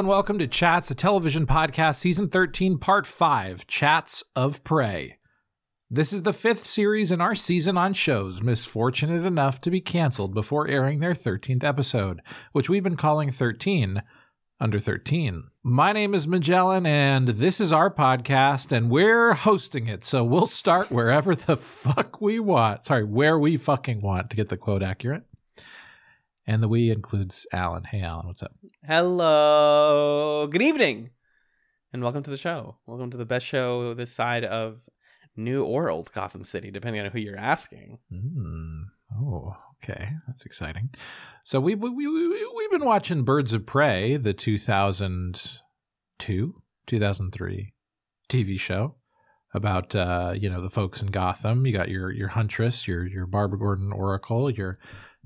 And welcome to Chatz, a television podcast, season 13, part 5 Chatz of Prey. This is the fifth series in our season on shows misfortunate enough to be canceled before airing their 13th episode, which we've been calling 13 under 13. My name is Magellan, and this is our podcast, and we're hosting it. So we'll start wherever the fuck we want. Sorry, where we fucking want to get the quote accurate. And the we includes Alan. Hey, Alan, what's up? Hello. Good evening. And welcome to the show. Welcome to the best show this side of New or Old Gotham City, depending on who you're asking. Mm. Oh, okay. That's exciting. So we, we, we, we, we've been watching Birds of Prey, the 2002, 2003 TV show about, uh, you know, the folks in Gotham. You got your, your Huntress, your, your Barbara Gordon Oracle, your,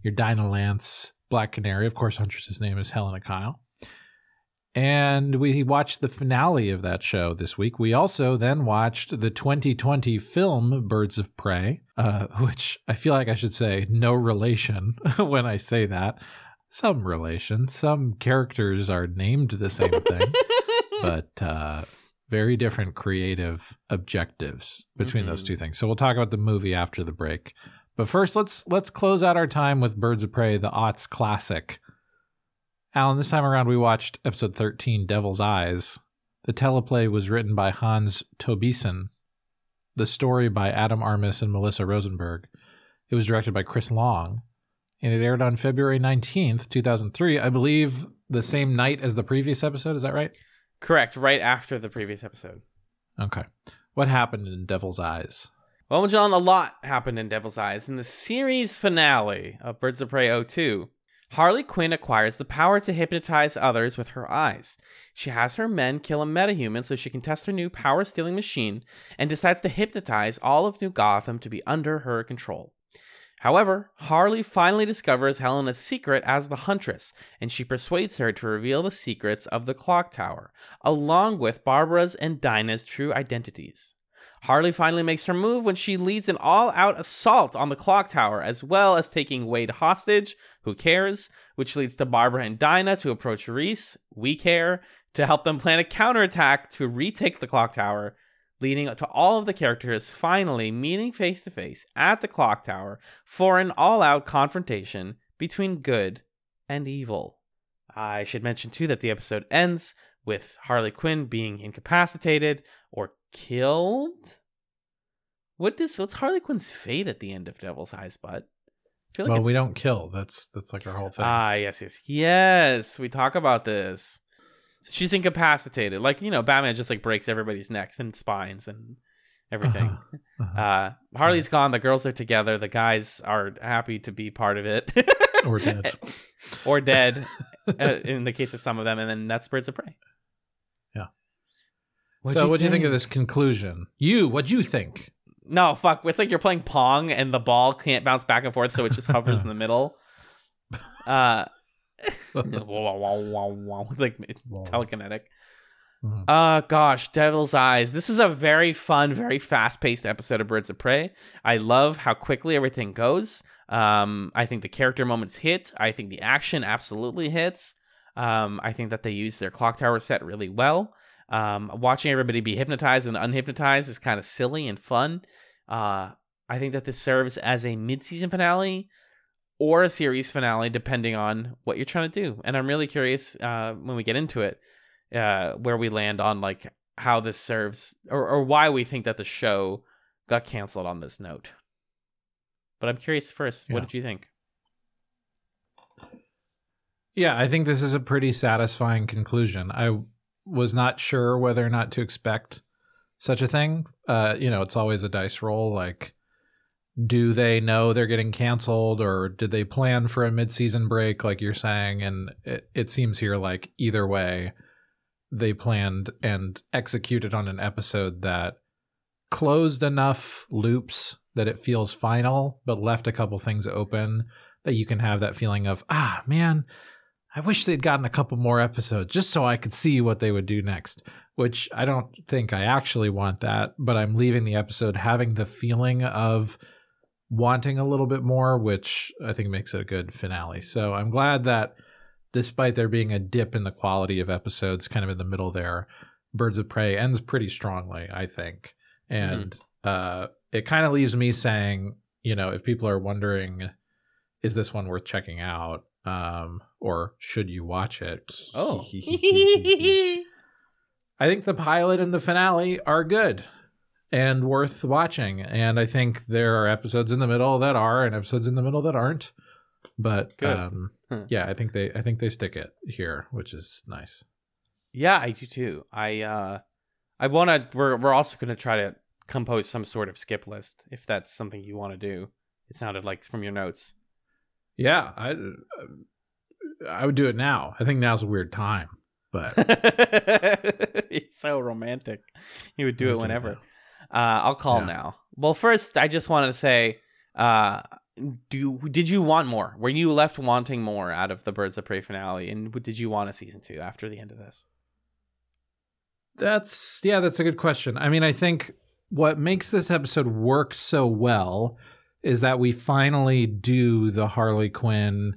your Dinah Lance Black Canary. Of course, Huntress's name is Helena Kyle. And we watched the finale of that show this week. We also then watched the 2020 film Birds of Prey, uh, which I feel like I should say no relation when I say that. Some relation. Some characters are named the same thing, but uh, very different creative objectives between mm-hmm. those two things. So we'll talk about the movie after the break. But first, let's let's close out our time with Birds of Prey, the aughts classic Alan, this time around we watched episode 13, Devil's Eyes. The teleplay was written by Hans Tobeason, the story by Adam Armus and Melissa Rosenberg. It was directed by Chris Long, and it aired on February 19th, 2003, I believe the same night as the previous episode. Is that right? Correct, right after the previous episode. Okay. What happened in Devil's Eyes? Well, John, a lot happened in Devil's Eyes. In the series finale of Birds of Prey 02, Harley Quinn acquires the power to hypnotize others with her eyes. She has her men kill a metahuman so she can test her new power stealing machine and decides to hypnotize all of New Gotham to be under her control. However, Harley finally discovers Helena's secret as the Huntress, and she persuades her to reveal the secrets of the Clock Tower, along with Barbara's and Dinah's true identities. Harley finally makes her move when she leads an all out assault on the clock tower, as well as taking Wade hostage, who cares, which leads to Barbara and Dinah to approach Reese, we care, to help them plan a counterattack to retake the clock tower, leading to all of the characters finally meeting face to face at the clock tower for an all out confrontation between good and evil. I should mention too that the episode ends with Harley Quinn being incapacitated or killed. What does what's Harley Quinn's fate at the end of Devil's Eyes, But Like well, we don't kill. That's that's like our whole thing. Ah, yes, yes, yes. We talk about this. She's incapacitated. Like you know, Batman just like breaks everybody's necks and spines and everything. Uh-huh. Uh-huh. Uh, Harley's gone. The girls are together. The guys are happy to be part of it. or dead. or dead, uh, in the case of some of them. And then that's Birds of Prey. What'd so, what do you think of this conclusion? You, what do you think? No, fuck. It's like you're playing Pong and the ball can't bounce back and forth, so it just hovers in the middle. Uh, like telekinetic. Mm-hmm. Uh gosh, Devil's Eyes. This is a very fun, very fast-paced episode of Birds of Prey. I love how quickly everything goes. Um, I think the character moments hit. I think the action absolutely hits. Um, I think that they use their clock tower set really well. Um, watching everybody be hypnotized and unhypnotized is kind of silly and fun. Uh, I think that this serves as a mid-season finale or a series finale, depending on what you're trying to do. And I'm really curious uh, when we get into it, uh, where we land on like how this serves or, or why we think that the show got canceled on this note. But I'm curious first, yeah. what did you think? Yeah, I think this is a pretty satisfying conclusion. I was not sure whether or not to expect such a thing. Uh, you know, it's always a dice roll. Like, do they know they're getting canceled, or did they plan for a mid-season break, like you're saying? And it, it seems here like either way, they planned and executed on an episode that closed enough loops that it feels final, but left a couple things open that you can have that feeling of ah man I wish they'd gotten a couple more episodes just so I could see what they would do next, which I don't think I actually want that, but I'm leaving the episode having the feeling of wanting a little bit more, which I think makes it a good finale. So I'm glad that despite there being a dip in the quality of episodes, kind of in the middle there, Birds of Prey ends pretty strongly, I think, and uh, it kind of leaves me saying, you know, if people are wondering, is this one worth checking out, um, or should you watch it? Oh. I think the pilot and the finale are good and worth watching. And I think there are episodes in the middle that are and episodes in the middle that aren't. But um, yeah, I think they I think they stick it here, which is nice. Yeah, I do too. I uh I want to we're we're also going to try to compose some sort of skip list if that's something you want to do. It sounded like from your notes. Yeah, I I would do it now. I think now's a weird time, but He's so romantic. He would do it whenever. yeah. Uh, I'll call Yeah. now. Well, first, I just wanted to say, uh, do did you want more? Were you left wanting more out of the Birds of Prey finale, and did you want a season two after the end of this? That's yeah, that's a good question. I mean, I think what makes this episode work so well is that we finally do the Harley Quinn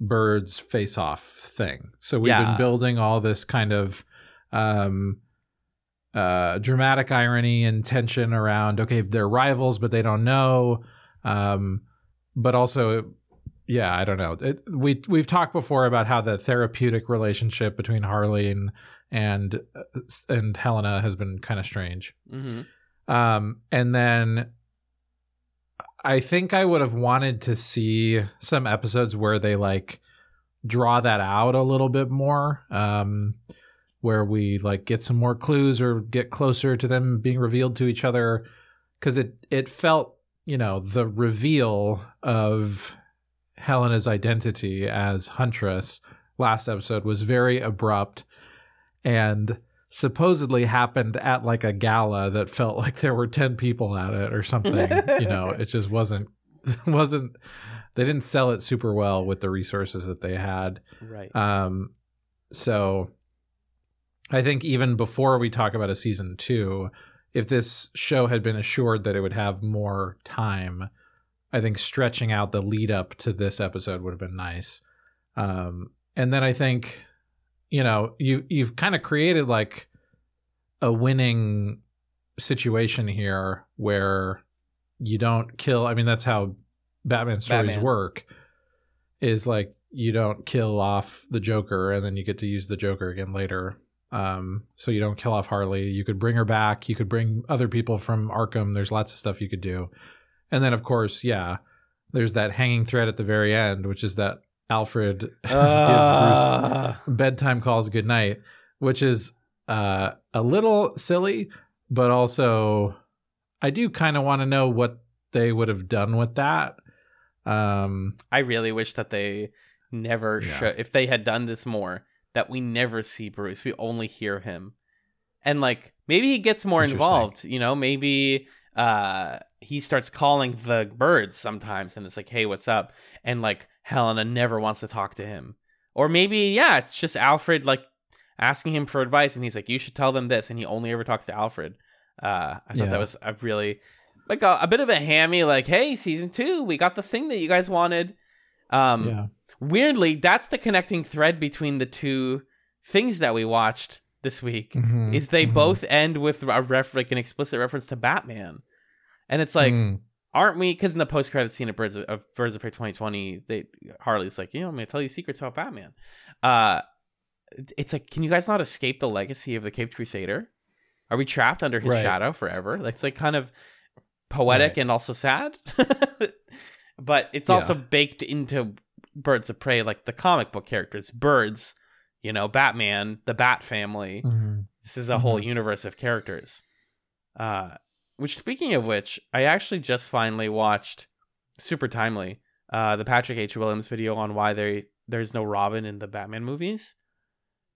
birds face off thing. So we've Yeah. been building all this kind of um uh dramatic irony and tension around okay, they're rivals but they don't know. Um but also yeah, I don't know. It, we we've talked before about how the therapeutic relationship between Harley and and uh, and Helena has been kind of strange. Mm-hmm. Um, and then I think I would have wanted to see some episodes where they like draw that out a little bit more. Um, where we like get some more clues or get closer to them being revealed to each other. Cause it it felt, you know, the reveal of Helena's identity as Huntress last episode was very abrupt and supposedly happened at like a gala that felt like there were 10 people at it or something you know? It just wasn't wasn't they didn't sell it super well with the resources that they had. Right. um so i think even before we talk about a season 2 if this show had been assured that it would have more time i think stretching out the lead up to this episode would have been nice. Um and then i think you know you you've kind of created like a winning situation here where you don't kill i mean that's how batman stories Batman. work is like you don't kill off the joker and then you get to use the joker again later. Um so you don't kill off harley. You could bring her back. You could bring other people from arkham. There's lots of stuff you could do. And then of course yeah there's that hanging thread at the very end which is that alfred gives bruce Ah. bedtime calls good night, which is uh, a little silly, but also I do kind of want to know what they would have done with that. Um, I really wish that they never Yeah. show if they had done this more that we never see Bruce. We only hear him. And like maybe he gets more involved, you know, maybe uh he starts calling the birds sometimes and it's like, "Hey, what's up?" And like Helena never wants to talk to him. Or maybe yeah, it's just Alfred like asking him for advice and he's like, "You should tell them this." And he only ever talks to Alfred. Uh I thought Yeah. that was a really like a, a bit of a hammy like, "Hey, season 2, we got the thing that you guys wanted." Um yeah, weirdly that's the connecting thread between the two things that we watched this week Mhm, is they mhm. both end with a ref like an explicit reference to batman and it's like Mm, aren't we because in the post-credit scene of birds of, of birds of prey 2020 they harley's like you know i'm gonna tell you secrets about batman uh it's like can you guys not escape the legacy of the caped crusader are we trapped under his Right. shadow forever like, it's like kind of poetic Right. and also sad but it's Yeah. also baked into birds of prey like the comic book characters birds you know batman the bat family mhm. this is a whole Mhm. universe of characters. Uh, which, speaking of which, I actually just finally watched super timely uh, the Patrick H. Willems video on why they there's no Robin in the Batman movies,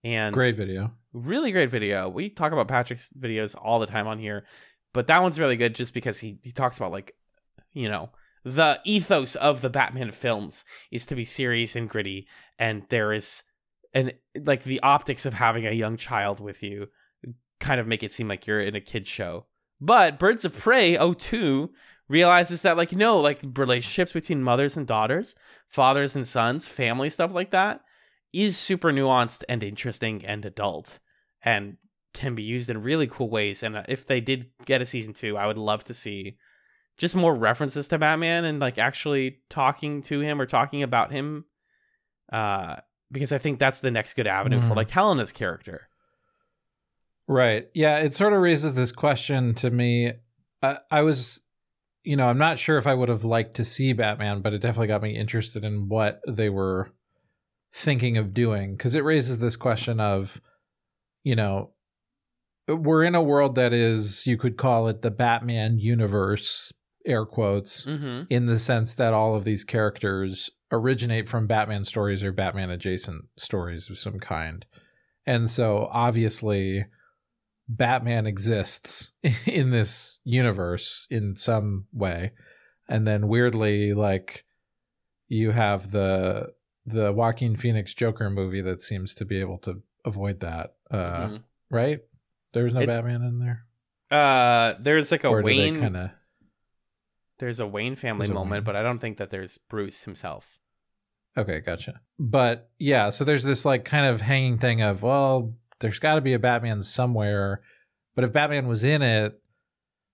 and Great video. really great video. We talk about Patrick's videos all the time on here, but that one's really good just because he he talks about like you know the ethos of the Batman films is to be serious and gritty, and there is and like the optics of having a young child with you kind of make it seem like you're in a kid show. But Birds of Prey 02 realizes that like no, like relationships between mothers and daughters, fathers and sons, family stuff like that is super nuanced and interesting and adult and can be used in really cool ways. And uh, if they did get a season two, I would love to see just more references to Batman and like actually talking to him or talking about him. Uh, because I think that's the next good avenue for Mhm. like Helena's character. Right. Yeah. It sort of raises this question to me. I, I was, you know, I'm not sure if I would have liked to see Batman, but it definitely got me interested in what they were thinking of doing because it raises this question of, you know, we're in a world that is, you could call it the Batman universe, air quotes, Mm-hmm. in the sense that all of these characters originate from Batman stories or Batman adjacent stories of some kind. And so obviously Batman exists in this universe in some way. And then weirdly like you have the the Joaquin Phoenix Joker movie that seems to be able to avoid that. Uh Mhm. right? There's no It- Batman in there. Uh, there's like a or Wayne. kind of There's a Wayne family There's moment, Wayne. but I don't think that there's Bruce himself. Okay, gotcha. But yeah, so there's this like kind of hanging thing of, well, there's got to be a Batman somewhere, but if Batman was in it,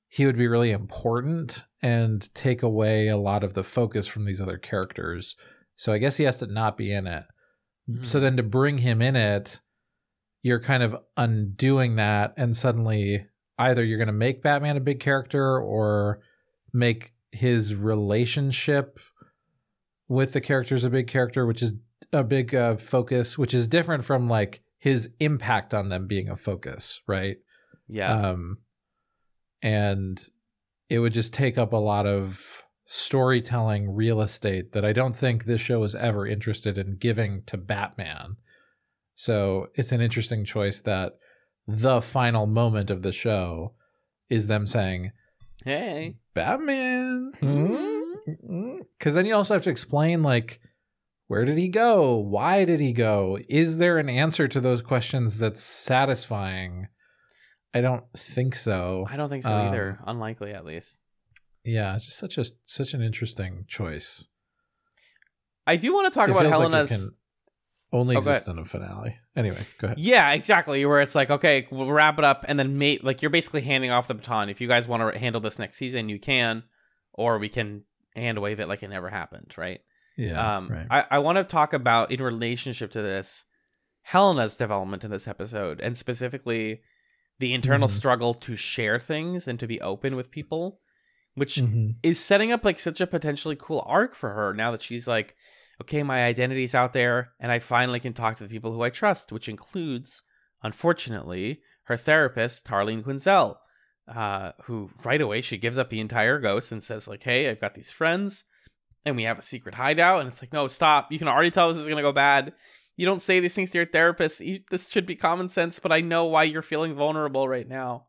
he would be really important and take away a lot of the focus from these other characters. So I guess he has to not be in it. So then to bring him in it, you're kind of undoing that and suddenly either you're going to make Batman a big character or make his relationship with the characters a big character, which is a big uh, focus, which is different from like his impact on them being a focus, right? Yeah. Um, and it would just take up a lot of storytelling real estate that I don't think this show is ever interested in giving to Batman. So it's an interesting choice that the final moment of the show is them saying, hey. Batman. Because then you also have to explain, like, where did he go? Why did he go? Is there an answer to those questions that's satisfying? I don't think so. I don't think so Um, either. Unlikely, at least. Yeah, it's just such a such an interesting choice. I do want to talk It about like Helena's. can only Oh, exist in a finale. Anyway, go ahead. Yeah, exactly. Where it's like, okay, we'll wrap it up, and then mate, like you're basically handing off the baton. If you guys want to handle this next season, you can, or we can hand wave it like it never happened, right? Yeah, um, right. I, I want to talk about in relationship to this, Helena's development in this episode, and specifically the internal Mhm. struggle to share things and to be open with people, which Mhm. is setting up like such a potentially cool arc for her now that she's like, okay, my identity's out there and I finally can talk to the people who I trust, which includes, unfortunately, her therapist, Harleen Quinzel, uh, who right away she gives up the entire ghost and says, like, hey, I've got these friends and we have a secret hideout. And it's like, no, stop. You can already tell this is going to go bad. You don't say these things to your therapist. You, this should be common sense, but I know why you're feeling vulnerable right now.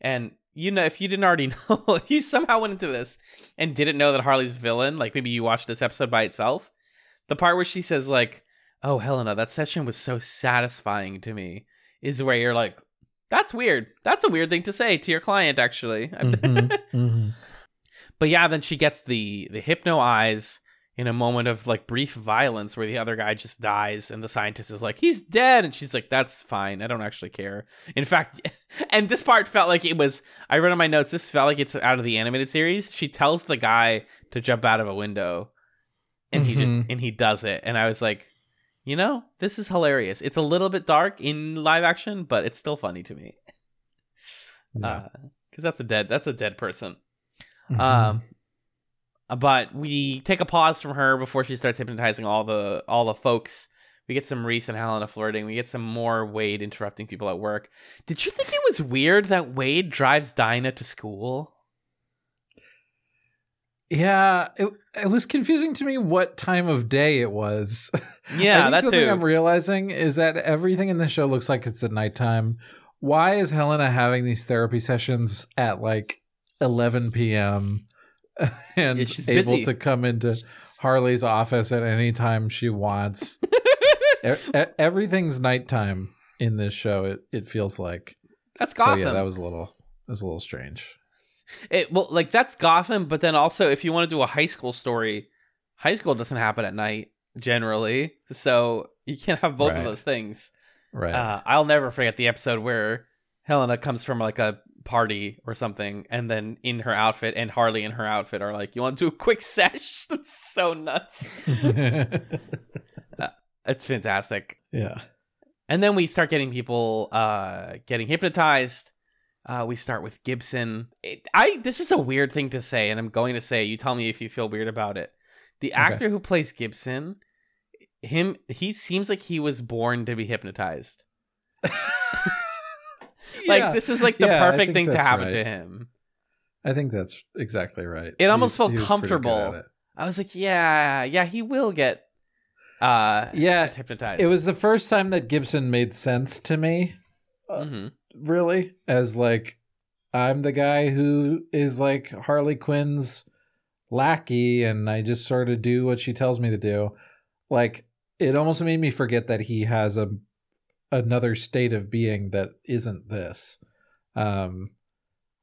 And you know, if you didn't already know, if you somehow went into this and didn't know that Harley's villain, like maybe you watched this episode by itself, the part where she says like, "Oh, Helena, that session was so satisfying to me," is where you're like, "That's weird. That's a weird thing to say to your client, actually." Mhm, mhm. But yeah, then she gets the the hypno eyes in a moment of like brief violence where the other guy just dies and the scientist is like, "He's dead." And she's like, "That's fine. I don't actually care." In fact, and this part felt like it was I read in my notes this felt like it's out of the animated series. She tells the guy to jump out of a window and he just Mhm. and he does it. And I was like, "You know, this is hilarious. It's a little bit dark in live action, but it's still funny to me." Yeah. Cuz that's a dead that's a dead person. Mhm. Um, but we take a pause from her before she starts hypnotizing all the all the folks. We get some Reese and Helena flirting. We get some more Wade interrupting people at work. Did you think it was weird that Wade drives Dinah to school? Yeah, it it was confusing to me what time of day it was. Yeah, I think that the thing I'm realizing is that everything in the show looks like it's at nighttime. Why is Helena having these therapy sessions at like 11 p.m. and Yeah, she's able busy. to come into Harley's office at any time she wants? E- everything's nighttime in this show. It it feels like. That's So yeah, that was a little that was a little strange. it, well, like that's Gotham, but then also if you want to do a high school story, high school doesn't happen at night. generally. So you can't have both Right. of those things. Right. Uh, I'll never forget the episode where Helena comes from like a party or something, and then in her outfit and Harley in her outfit are like, "You want to do a quick sesh?" That's so nuts. It's fantastic. yeah. And then we start getting people uh, getting hypnotized. Uh, we start with Gibson. It, I this is a weird thing to say, and I'm going to say. You tell me if you feel weird about it. The Okay. actor who plays Gibson, him, he seems like he was born to be hypnotized. Like Yeah. this is like the Yeah, perfect thing to happen right. to him. I think that's exactly right. It almost felt was- he was pretty good comfortable. I was like, yeah, yeah, he will get uh Yeah, just hypnotized. It was the first time that Gibson made sense to me. uh, Mhm. really as like I'm the guy who is like Harley Quinn's lackey and I just sort of do what she tells me to do. Like it almost made me forget that he has a another state of being that isn't this. Um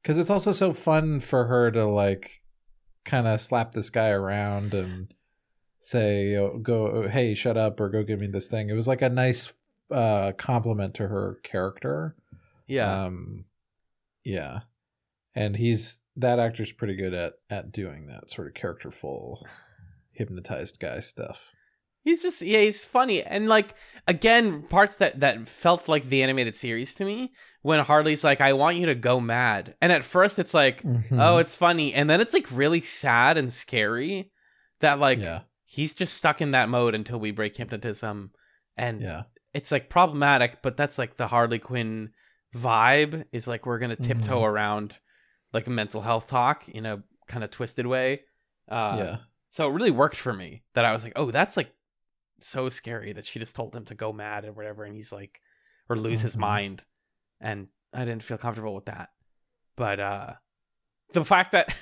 cuz it's also so fun for her to like kind of slap this guy around and say oh, go hey shut up or go give me this thing. It was like a nice uh compliment to her character. yeah. Um, yeah, and he's that actor's pretty good at at doing that sort of characterful, hypnotized guy stuff. He's just yeah, he's funny. And like again parts that that felt like the animated series to me when Harley's like, "I want you to go mad," and at first it's like, Mm-hmm. "Oh, it's funny," and then it's like really sad and scary that like yeah, he's just stuck in that mode until we break hypnotism, and yeah, it's like problematic, but that's like the Harley Quinn vibe is like we're gonna tiptoe Mhm. around like a mental health talk in a kind of twisted way. Uh, yeah, So it really worked for me that I was like, oh, that's like so scary that she just told him to go mad or whatever, and he's like, or lose his Mhm. mind, and I didn't feel comfortable with that. But uh the fact that,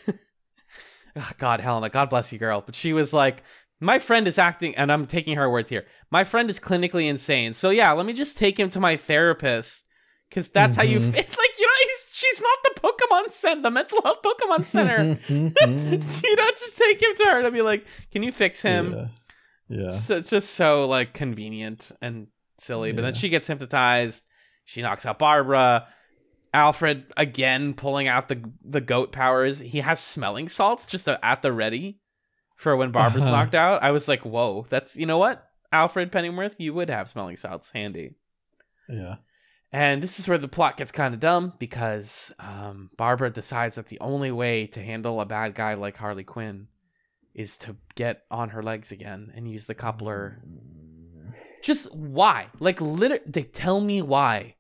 Ugh, God, Helena, God bless you, girl, but she was like. My friend is acting, and I'm taking her words here. My friend is clinically insane. So yeah, let me just take him to my therapist, because that's how you Mhm. fit. Like you know, he's, she's not the Pokemon Center, the mental health Pokemon Center. you don't just take him to her to be like, "Can you fix him?" yeah, yeah. So it's just so like convenient and silly. But then she gets hypnotized. She knocks out Barbara. Alfred again pulling out the the goat powers. He has smelling salts just at the ready for when Barbara's Uh-huh. knocked out. I was like, "Whoa, that's you know what, Alfred Pennyworth, you would have smelling salts handy." yeah. And this is where the plot gets kind of dumb because um, Barbara decides that the only way to handle a bad guy like Harley Quinn is to get on her legs again and use the coupler. Mm. Just why? Like, lit- they tell me why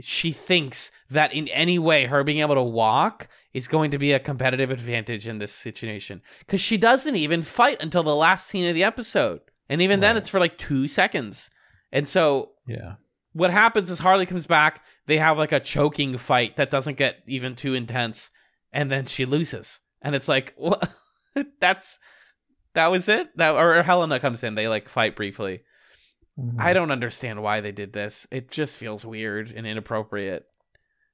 she thinks that in any way her being able to walk is going to be a competitive advantage in this situation. Because she doesn't even fight until the last scene of the episode. And even then, it's for like two seconds. And so Yeah. what happens is Harley comes back. They have like a choking fight that doesn't get even too intense, and then she loses. And it's like, what? That's that was it. That or Helena comes in. They like fight briefly. Mhm. I don't understand why they did this. It just feels weird and inappropriate.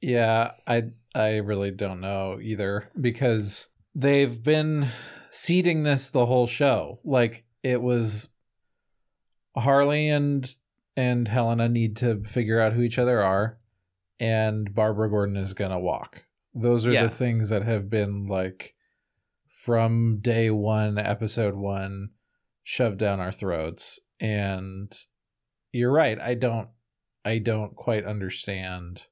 Yeah, I I really don't know either because they've been seeding this the whole show. Like it was Harley and and Helena need to figure out who each other are and Barbara Gordon is going to walk. Those are Yeah. the things that have been like from day 1 episode 1 shoved down our throats and you're right. I don't I don't quite understand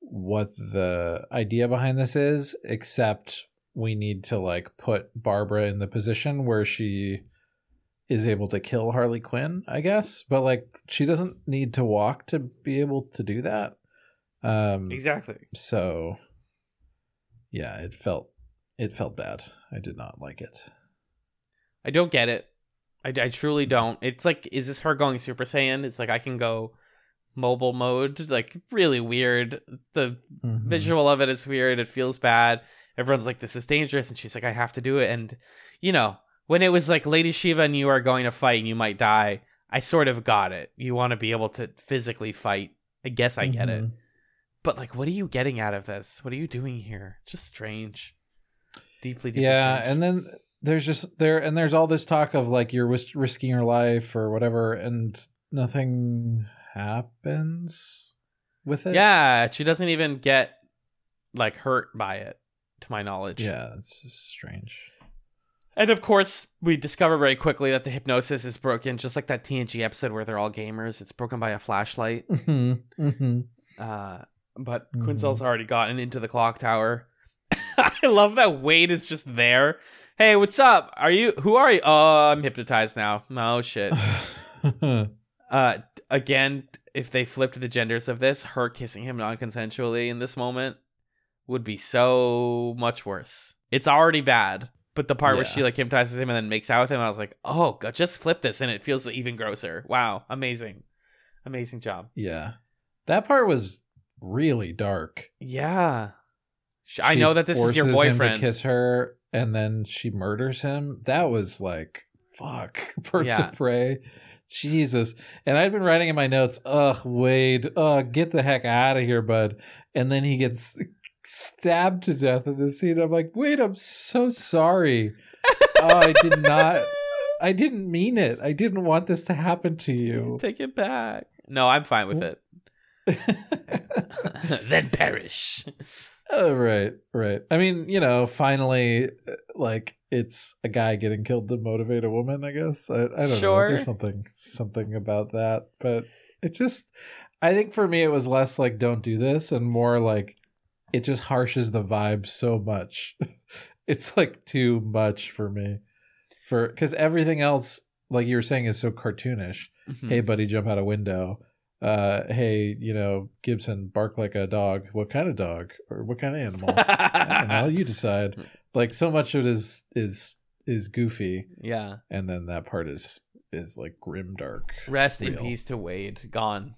what the idea behind this is, except we need to like put Barbara in the position where she is able to kill Harley Quinn, I guess. But like she doesn't need to walk to be able to do that. Um Exactly. so yeah, it felt it felt bad. I did not like it. I don't get it. I, I truly don't. It's like, is this her going Super Saiyan? It's like I can go mobile mode. Just like really weird. The Mhm. visual of it is weird. It feels bad. Everyone's like, this is dangerous. And she's like, I have to do it. And, you know, when it was like Lady Shiva and you are going to fight and you might die, I sort of got it. You want to be able to physically fight. I guess I get it. Mhm. But, like, what are you getting out of this? What are you doing here? Just strange. Deeply, deeply yeah strange. and then there's just there and there's all this talk of like you're ris- risking your life or whatever and nothing happens with it Yeah, she doesn't even get like hurt by it, to my knowledge. yeah it's just strange And of course, we discover very quickly that the hypnosis is broken, just like that TNG episode where they're all gamers. It's broken by a flashlight. mm-hmm. Mm-hmm. Uh, but Mhm. Quinzel's already gotten into the clock tower. I love that Wade is just there. Hey, what's up? Are you? Who are you? Oh, I'm hypnotized now. Oh shit. Uh, again, if they flipped the genders of this, her kissing him non-consensually in this moment would be so much worse. It's already bad, but the part where she like hypnotizes him and then makes out with him, I was like, oh god, just flip this, and it feels even grosser. Wow, amazing, amazing job. yeah that part was really dark Yeah, Sh- I know that this is your forces him to boyfriend. kiss her and then she murders him that was like fuck birds Yeah. of prey jesus and i'd been writing in my notes ugh wade ugh get the heck out of here bud and then he gets stabbed to death in this scene i'm like wait i'm so sorry oh i did not i didn't mean it i didn't want this to happen to you Take it back. No, I'm fine with it. then perish. Oh, right, right. I mean, you know, finally, uh, like it's a guy getting killed to motivate a woman. I guess I, I don't know. There's something something about that, but it just, I think for me, it was less like don't do this and more like it just harshes the vibe so much. it's like too much for me, for because everything else, like you were saying, is so cartoonish Mhm. hey buddy jump out a window uh hey you know gibson bark like a dog. What kind of dog? Or what kind of animal? I don't know you decide. Like so much of it is is is goofy. Yeah. and then that part is is like grim dark Rest in peace to Wade. Gone.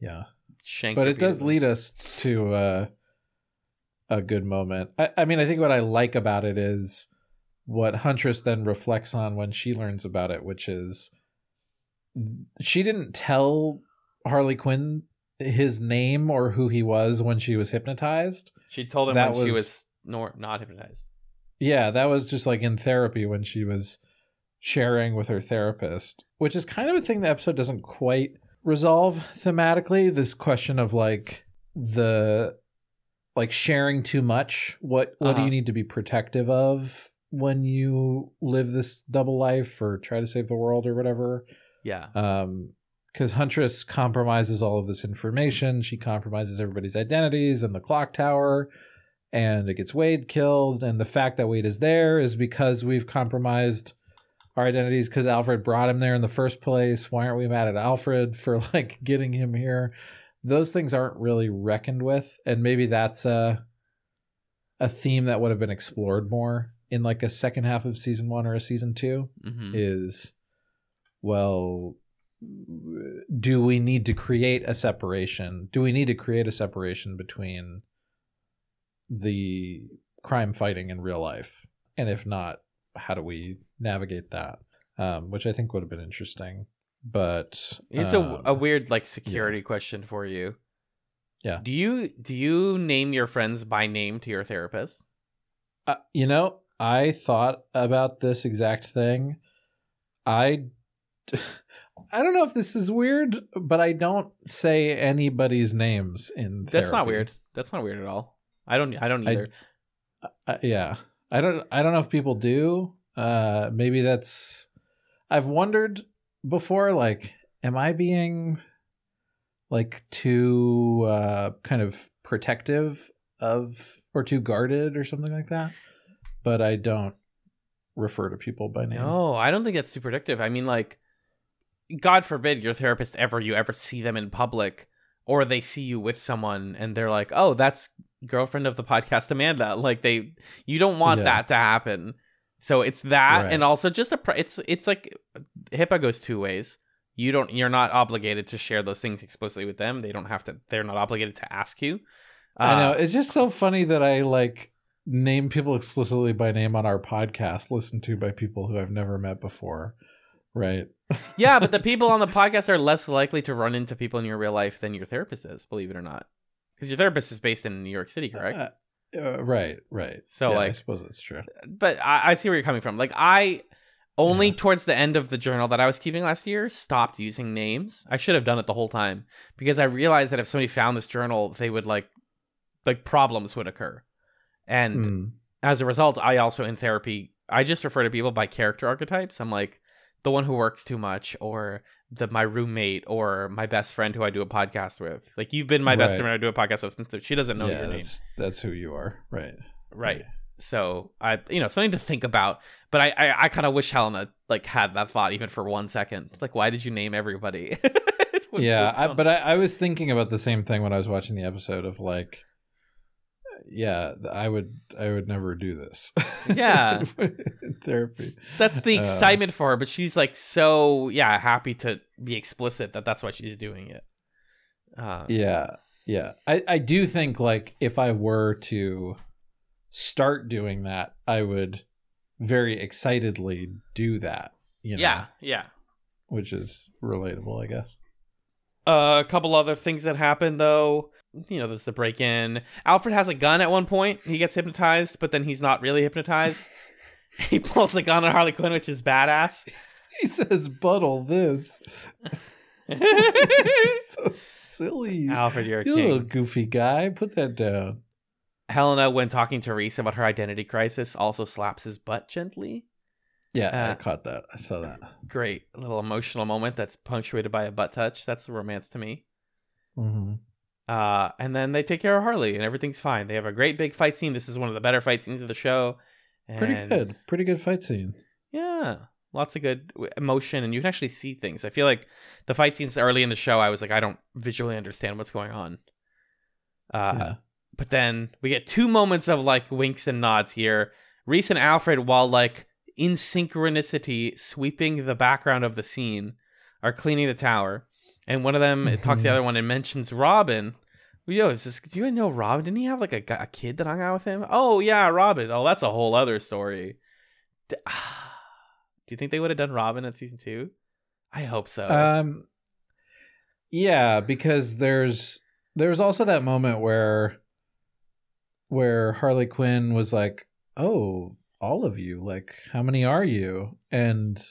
yeah. Shanked but it does lead us to uh a good moment. I, I mean i think what i like about it is what huntress then reflects on when she learns about it which is she didn't tell harley quinn his name or who he was when she was hypnotized She told him that when she was- was nor- not hypnotized. yeah that was just like in therapy when she was sharing with her therapist which is kind of a thing the episode doesn't quite resolve thematically this question of like the like sharing too much what what do Uh-huh. you need to be protective of when you live this double life or try to save the world or whatever Yeah. um because huntress compromises all of this information. She compromises everybody's identities and the clock tower and it gets wade killed. And the fact that wade is there is because we've compromised our identities because alfred brought him there in the first place. Why aren't we mad at alfred for like getting him here? Those things aren't really reckoned with and maybe that's a a theme that would have been explored more in like a second half of season one or a season two hmm is well do we need to create a separation do we need to create a separation between the crime fighting in real life and if not how do we navigate that um, which i think would have been interesting but It's um, a, a weird like security question for you. Yeah. Do you do you name your friends by name to your therapist? Uh, you know, I thought about this exact thing. I I don't know if this is weird, but I don't say anybody's names in That's not weird. That's not weird at all. I don't. I don't I- either. Uh, yeah. I don't I don't know if people do. Uh maybe that's I've wondered before like am I being like too uh kind of protective of or too guarded or something like that? But I don't refer to people by name. No, I don't think that's too predictive. I mean, like, God forbid your therapist ever you ever see them in public, or they see you with someone and they're like, "Oh, that's girlfriend of the podcast, Amanda." Like they, you don't want Yeah. that to happen. So it's that, Right. and also just a. It's it's like HIPAA goes two ways. You don't. You're not obligated to share those things explicitly with them. They don't have to. They're not obligated to ask you. I know. Uh, It's just so funny that I like name people explicitly by name on our podcast, listened to by people who I've never met before. Right. Yeah, but the people on the podcast are less likely to run into people in your real life than your therapist is, believe it or not. Because your therapist is based in New York City, correct? Uh, Uh, right, right. So, Yeah, I suppose that's true. But I, I see where you're coming from. Like I only Yeah. towards the end of the journal that I was keeping last year stopped using names. I should have done it the whole time because I realized that if somebody found this journal, they would like like problems would occur. And Mm. as a result, I also in therapy, I just refer to people by character archetypes. I'm like the one who works too much or the my roommate or my best friend who I do a podcast with. Like you've been my best Right. friend I do a podcast with since she doesn't know yeah, your name. that's that's who you are. Right. Right. So I you know, something to think about. But I I, I kinda wish Helena like had that thought even for one second. Like why did you name everybody? Yeah, I, but I, I was thinking about the same thing when I was watching the episode of like, yeah, I would I would never do this. Yeah. therapy. that's the uh, excitement for her, but she's like so yeah, happy to be explicit that that's why she's doing it. Uh, Yeah, yeah. I I do think like if I were to start doing that, I would very excitedly do that. You know, yeah, yeah. which is relatable, I guess. Uh, a couple other things that happen though. You know, there's the break in. Alfred has a gun at one point. He gets hypnotized, but then he's not really hypnotized. he pulls a gun on Harley Quinn, which is badass. He says, "Buttle this." so silly. Alfred, you're a You little king. goofy guy. Put that down. Helena, when talking to Reese about her identity crisis, also slaps his butt gently. Yeah, I Uh, caught that. I saw that. Great little emotional moment that's punctuated by a butt touch. That's romance to me. Mm-hmm. Uh, and then they take care of Harley, and everything's fine. They have a great big fight scene. This is one of the better fight scenes of the show. Pretty good. Pretty good fight scene. Yeah, lots of good emotion, and you can actually see things. I feel like the fight scenes early in the show, I was like, I don't visually understand what's going on. Uh, yeah. But then we get two moments of like winks and nods here. Reese and Alfred, while like in synchronicity, sweeping the background of the scene, are cleaning the tower. And one of them talks to the other one and mentions Robin. Yo, is this, do you know Robin? Didn't he have like a, a kid that hung out with him? Oh, yeah, Robin. Oh, that's a whole other story. D- Do you think they would have done Robin in season two? I hope so. Um yeah, because there's there's also that moment where where Harley Quinn was like, "Oh, all of you, like how many are you?" And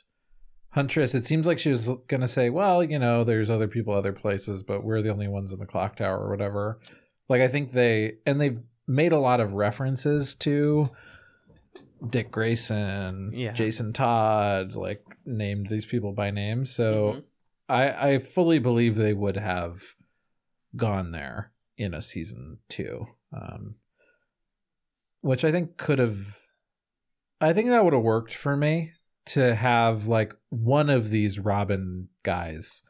Huntress, it seems like she was going to say, "Well, you know, there's other people other places, but we're the only ones in the clock tower or whatever." Like I think they and they've made a lot of references to Dick Grayson, Yeah. Jason Todd, like named these people by name. So Mhm. I I fully believe they would have gone there in a season two, um, which I think could have. I think that would have worked for me to have like one of these Robin guys,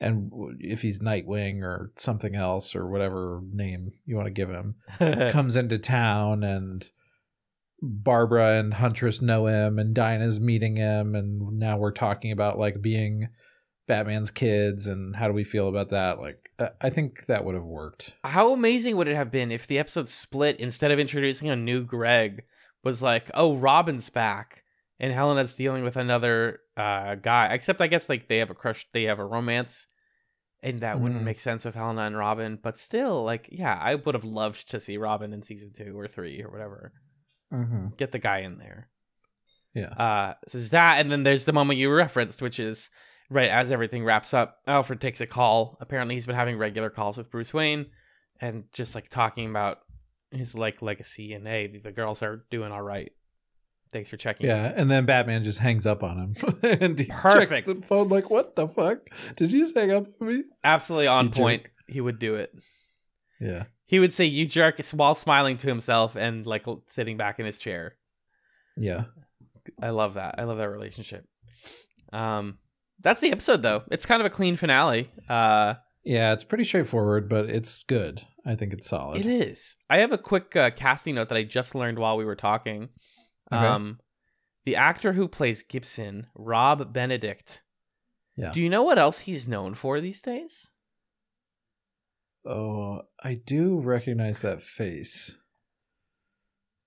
and if he's Nightwing or something else or whatever name you want to give him, comes into town and Barbara and Huntress know him and Dinah's meeting him and now we're talking about like being Batman's kids and how do we feel about that like I- I think that would have worked. How amazing would it have been if the episode split instead of introducing a new Greg was like, oh, Robin's back and Helena's dealing with another uh, guy. Except I guess like they have a crush, they have a romance, and that wouldn't Mhm. make sense with Helena and Robin. But still, like, yeah, I would have loved to see Robin in season two or three or whatever. Mm-hmm. Get the guy in there. Yeah. Uh, so there's that, and then there's the moment you referenced, which is right as everything wraps up. Alfred takes a call. Apparently, he's been having regular calls with Bruce Wayne, and just like talking about his like legacy and hey, the girls are doing all right. Thanks for checking. Yeah, and then Batman just hangs up on him and he Perfect. checks the phone like what the fuck? Did you just hang up on me? absolutely on You point. jerk. He would do it. Yeah. He would say "you jerk" while smiling to himself and like sitting back in his chair. Yeah. I love that. I love that relationship. Um, that's the episode though. It's kind of a clean finale. Uh. Yeah, it's pretty straightforward, but it's good. I think it's solid. It is. I have a quick uh, casting note that I just learned while we were talking. Okay. Um, the actor who plays Gibson, Rob Benedict. Yeah. Do you know what else he's known for these days? Oh, I do recognize that face.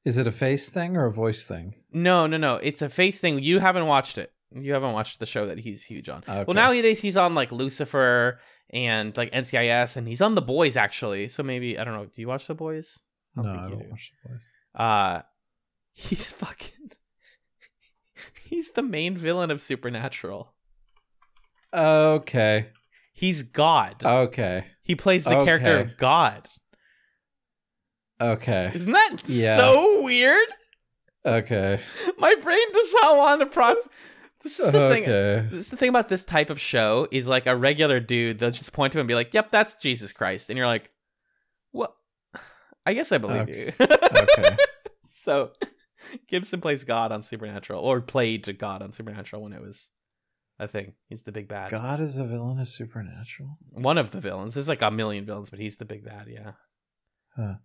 Is it a face thing or a voice thing? No, no, no. It's a face thing. You haven't watched it. You haven't watched the show that he's huge on. Okay. Well, nowadays he's on like Lucifer and like NCIS, and he's on The Boys actually. So maybe I don't know. Do you watch The Boys? I don't no, think I you don't do. watch the boys. Uh, he's fucking. he's the main villain of Supernatural. Okay. He's God. Okay. he plays the character of God. Okay. Isn't that Yeah. so weird? Okay. My brain does not want to process. This is the thing. This is the thing about this type of show is like a regular dude. They'll just point to him and be like, "Yep, that's Jesus Christ," and you're like, "What? I guess I believe Okay. you." Okay. so Gibson plays God on Supernatural, or played to God on Supernatural when it was a thing. He's the big bad. God is a villain of Supernatural. One of the villains. There's like a million villains, but he's the big bad. Yeah. Huh.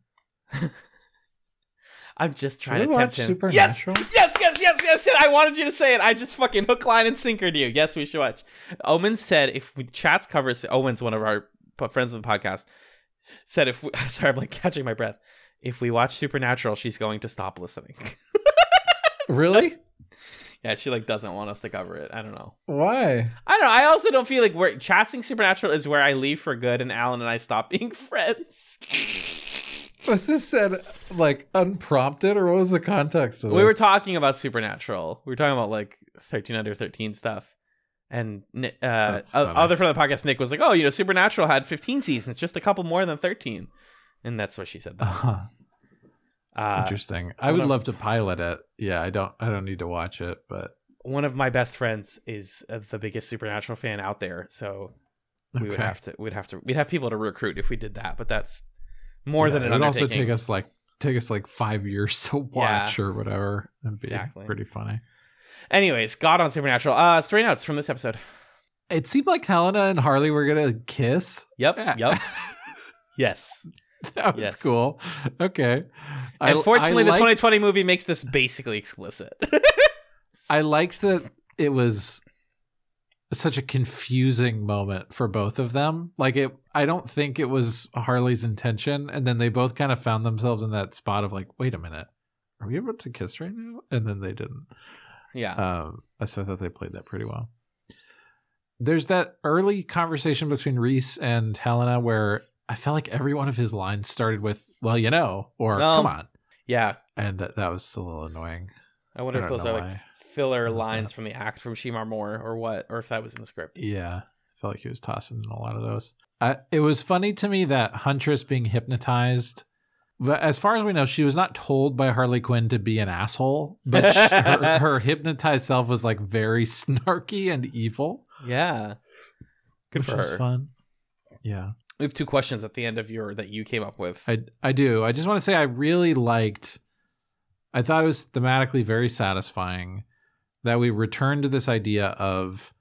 I'm just trying Should to tempt watch him. Supernatural? Yes, yes, yes, yes, yes. I wanted you to say it. I just fucking hook, line, and sinkered you. Yes, we should watch. Omen said if we chats covers Owen's one of our p- friends of the podcast said if we, sorry, I'm like catching my breath. If we watch Supernatural, she's going to stop listening. Really? yeah, she like doesn't want us to cover it. I don't know. Why? I don't know. I also don't feel like we're chatting Supernatural is where I leave for good, and Alan and I stop being friends. Was this said like unprompted, or what was the context of this? We were talking about Supernatural. We were talking about like 13 under 13 stuff. And uh, That's o- funny. other from the podcast, Nick was like, "Oh, you know, Supernatural had 15 seasons, just a couple more than 13," and that's what she said. That. Uh-huh. Uh, Interesting. I would of- love to pilot it. Yeah, I don't. I don't need to watch it, but one of my best friends is uh, the biggest Supernatural fan out there, so we would have to, we'd have to, we'd have people to recruit if we did that. But that's more Yeah, than an it would also take us like take us like five years to watch or whatever. It'd be Exactly. pretty funny. Anyways, God on Supernatural. Uh, story notes from this episode. It seemed like Helena and Harley were gonna kiss. Yep, yep, yes. that was Yes. cool. Okay. I- Unfortunately, I the liked- 2020 movie makes this basically explicit. I liked that it was such a confusing moment for both of them. Like it I don't think it was Harley's intention and then they both kind of found themselves in that spot of like, wait a minute. Are we about to kiss right now? And then they didn't. yeah. Um so I thought they played that pretty well. There's that early conversation between Reese and Helena where I felt like every one of his lines started with, well, you know, or No. come on. Yeah. And that, that was a little annoying. I wonder I if those are like filler lines from the act from Shemar Moore or what, or if that was in the script. Yeah, I felt like he was tossing in a lot of those. I, it was funny to me that Huntress being hypnotized. But as far as we know, she was not told by Harley Quinn to be an asshole, but sh- her, her hypnotized self was like very snarky and evil. Yeah. Good for her. fun. Yeah, We have two questions at the end of your that you came up with. I I do. I just want to say I really liked. I thought it was thematically very satisfying that we returned to this idea of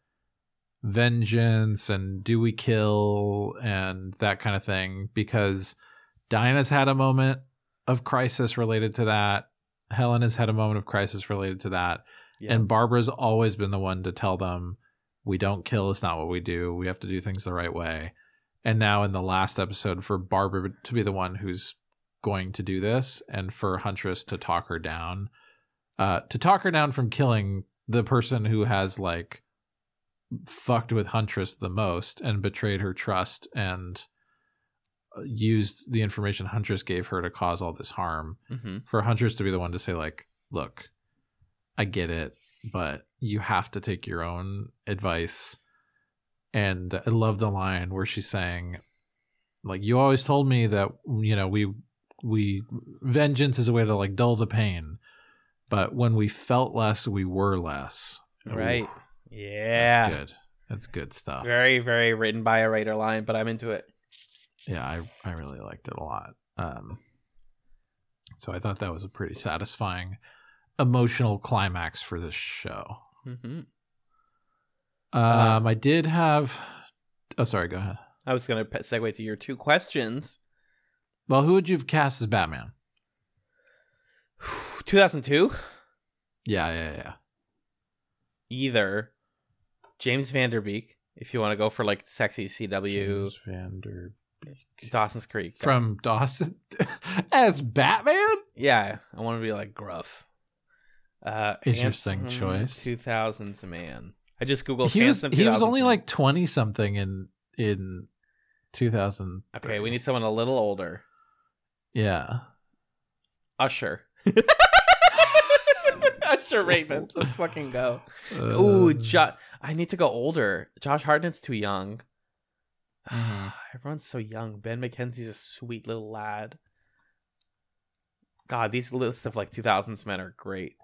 vengeance and do we kill and that kind of thing because Dinah's had a moment of crisis related to that. Helen has had a moment of crisis related to that. Yeah. And Barbara's always been the one to tell them, we don't kill, it's not what we do. We have to do things the right way. And now in the last episode, for Barbara to be the one who's going to do this and for Huntress to talk her down, uh, to talk her down from killing the person who has like fucked with Huntress the most and betrayed her trust and uh, used the information Huntress gave her to cause all this harm hmm for Huntress to be the one to say like, look, I get it, but you have to take your own advice. And I love the line where she's saying, like, you always told me that you know we we vengeance is a way to like dull the pain, but when we felt less, we were less. Right. Ooh, Yeah. that's good. That's good stuff. Very, very written by a writer line, but I'm into it. yeah, I I really liked it a lot. Um, so I thought that was a pretty satisfying emotional climax for this show. hmm Um, I did have. Oh, sorry. Go ahead. I was going to segue to your two questions. Well, who would you have cast as Batman? 2002, Yeah, yeah, yeah. either James Van Der Beek, if you want to go for like sexy CW, James Vander Dawson's Creek. from Dawson as Batman. Yeah, I want to be like gruff. Uh, Interesting choice. 2000s man. I just googled He was he was only like twenty something in in two thousand. Okay, we need someone a little older. Yeah, Usher. Usher Raymond. Let's fucking go. Uh, Ooh, jo- I need to go older. Josh Hartnett's too young. Mhm. Everyone's so young. Ben McKenzie's a sweet little lad. God, these lists of like 2000s men are great.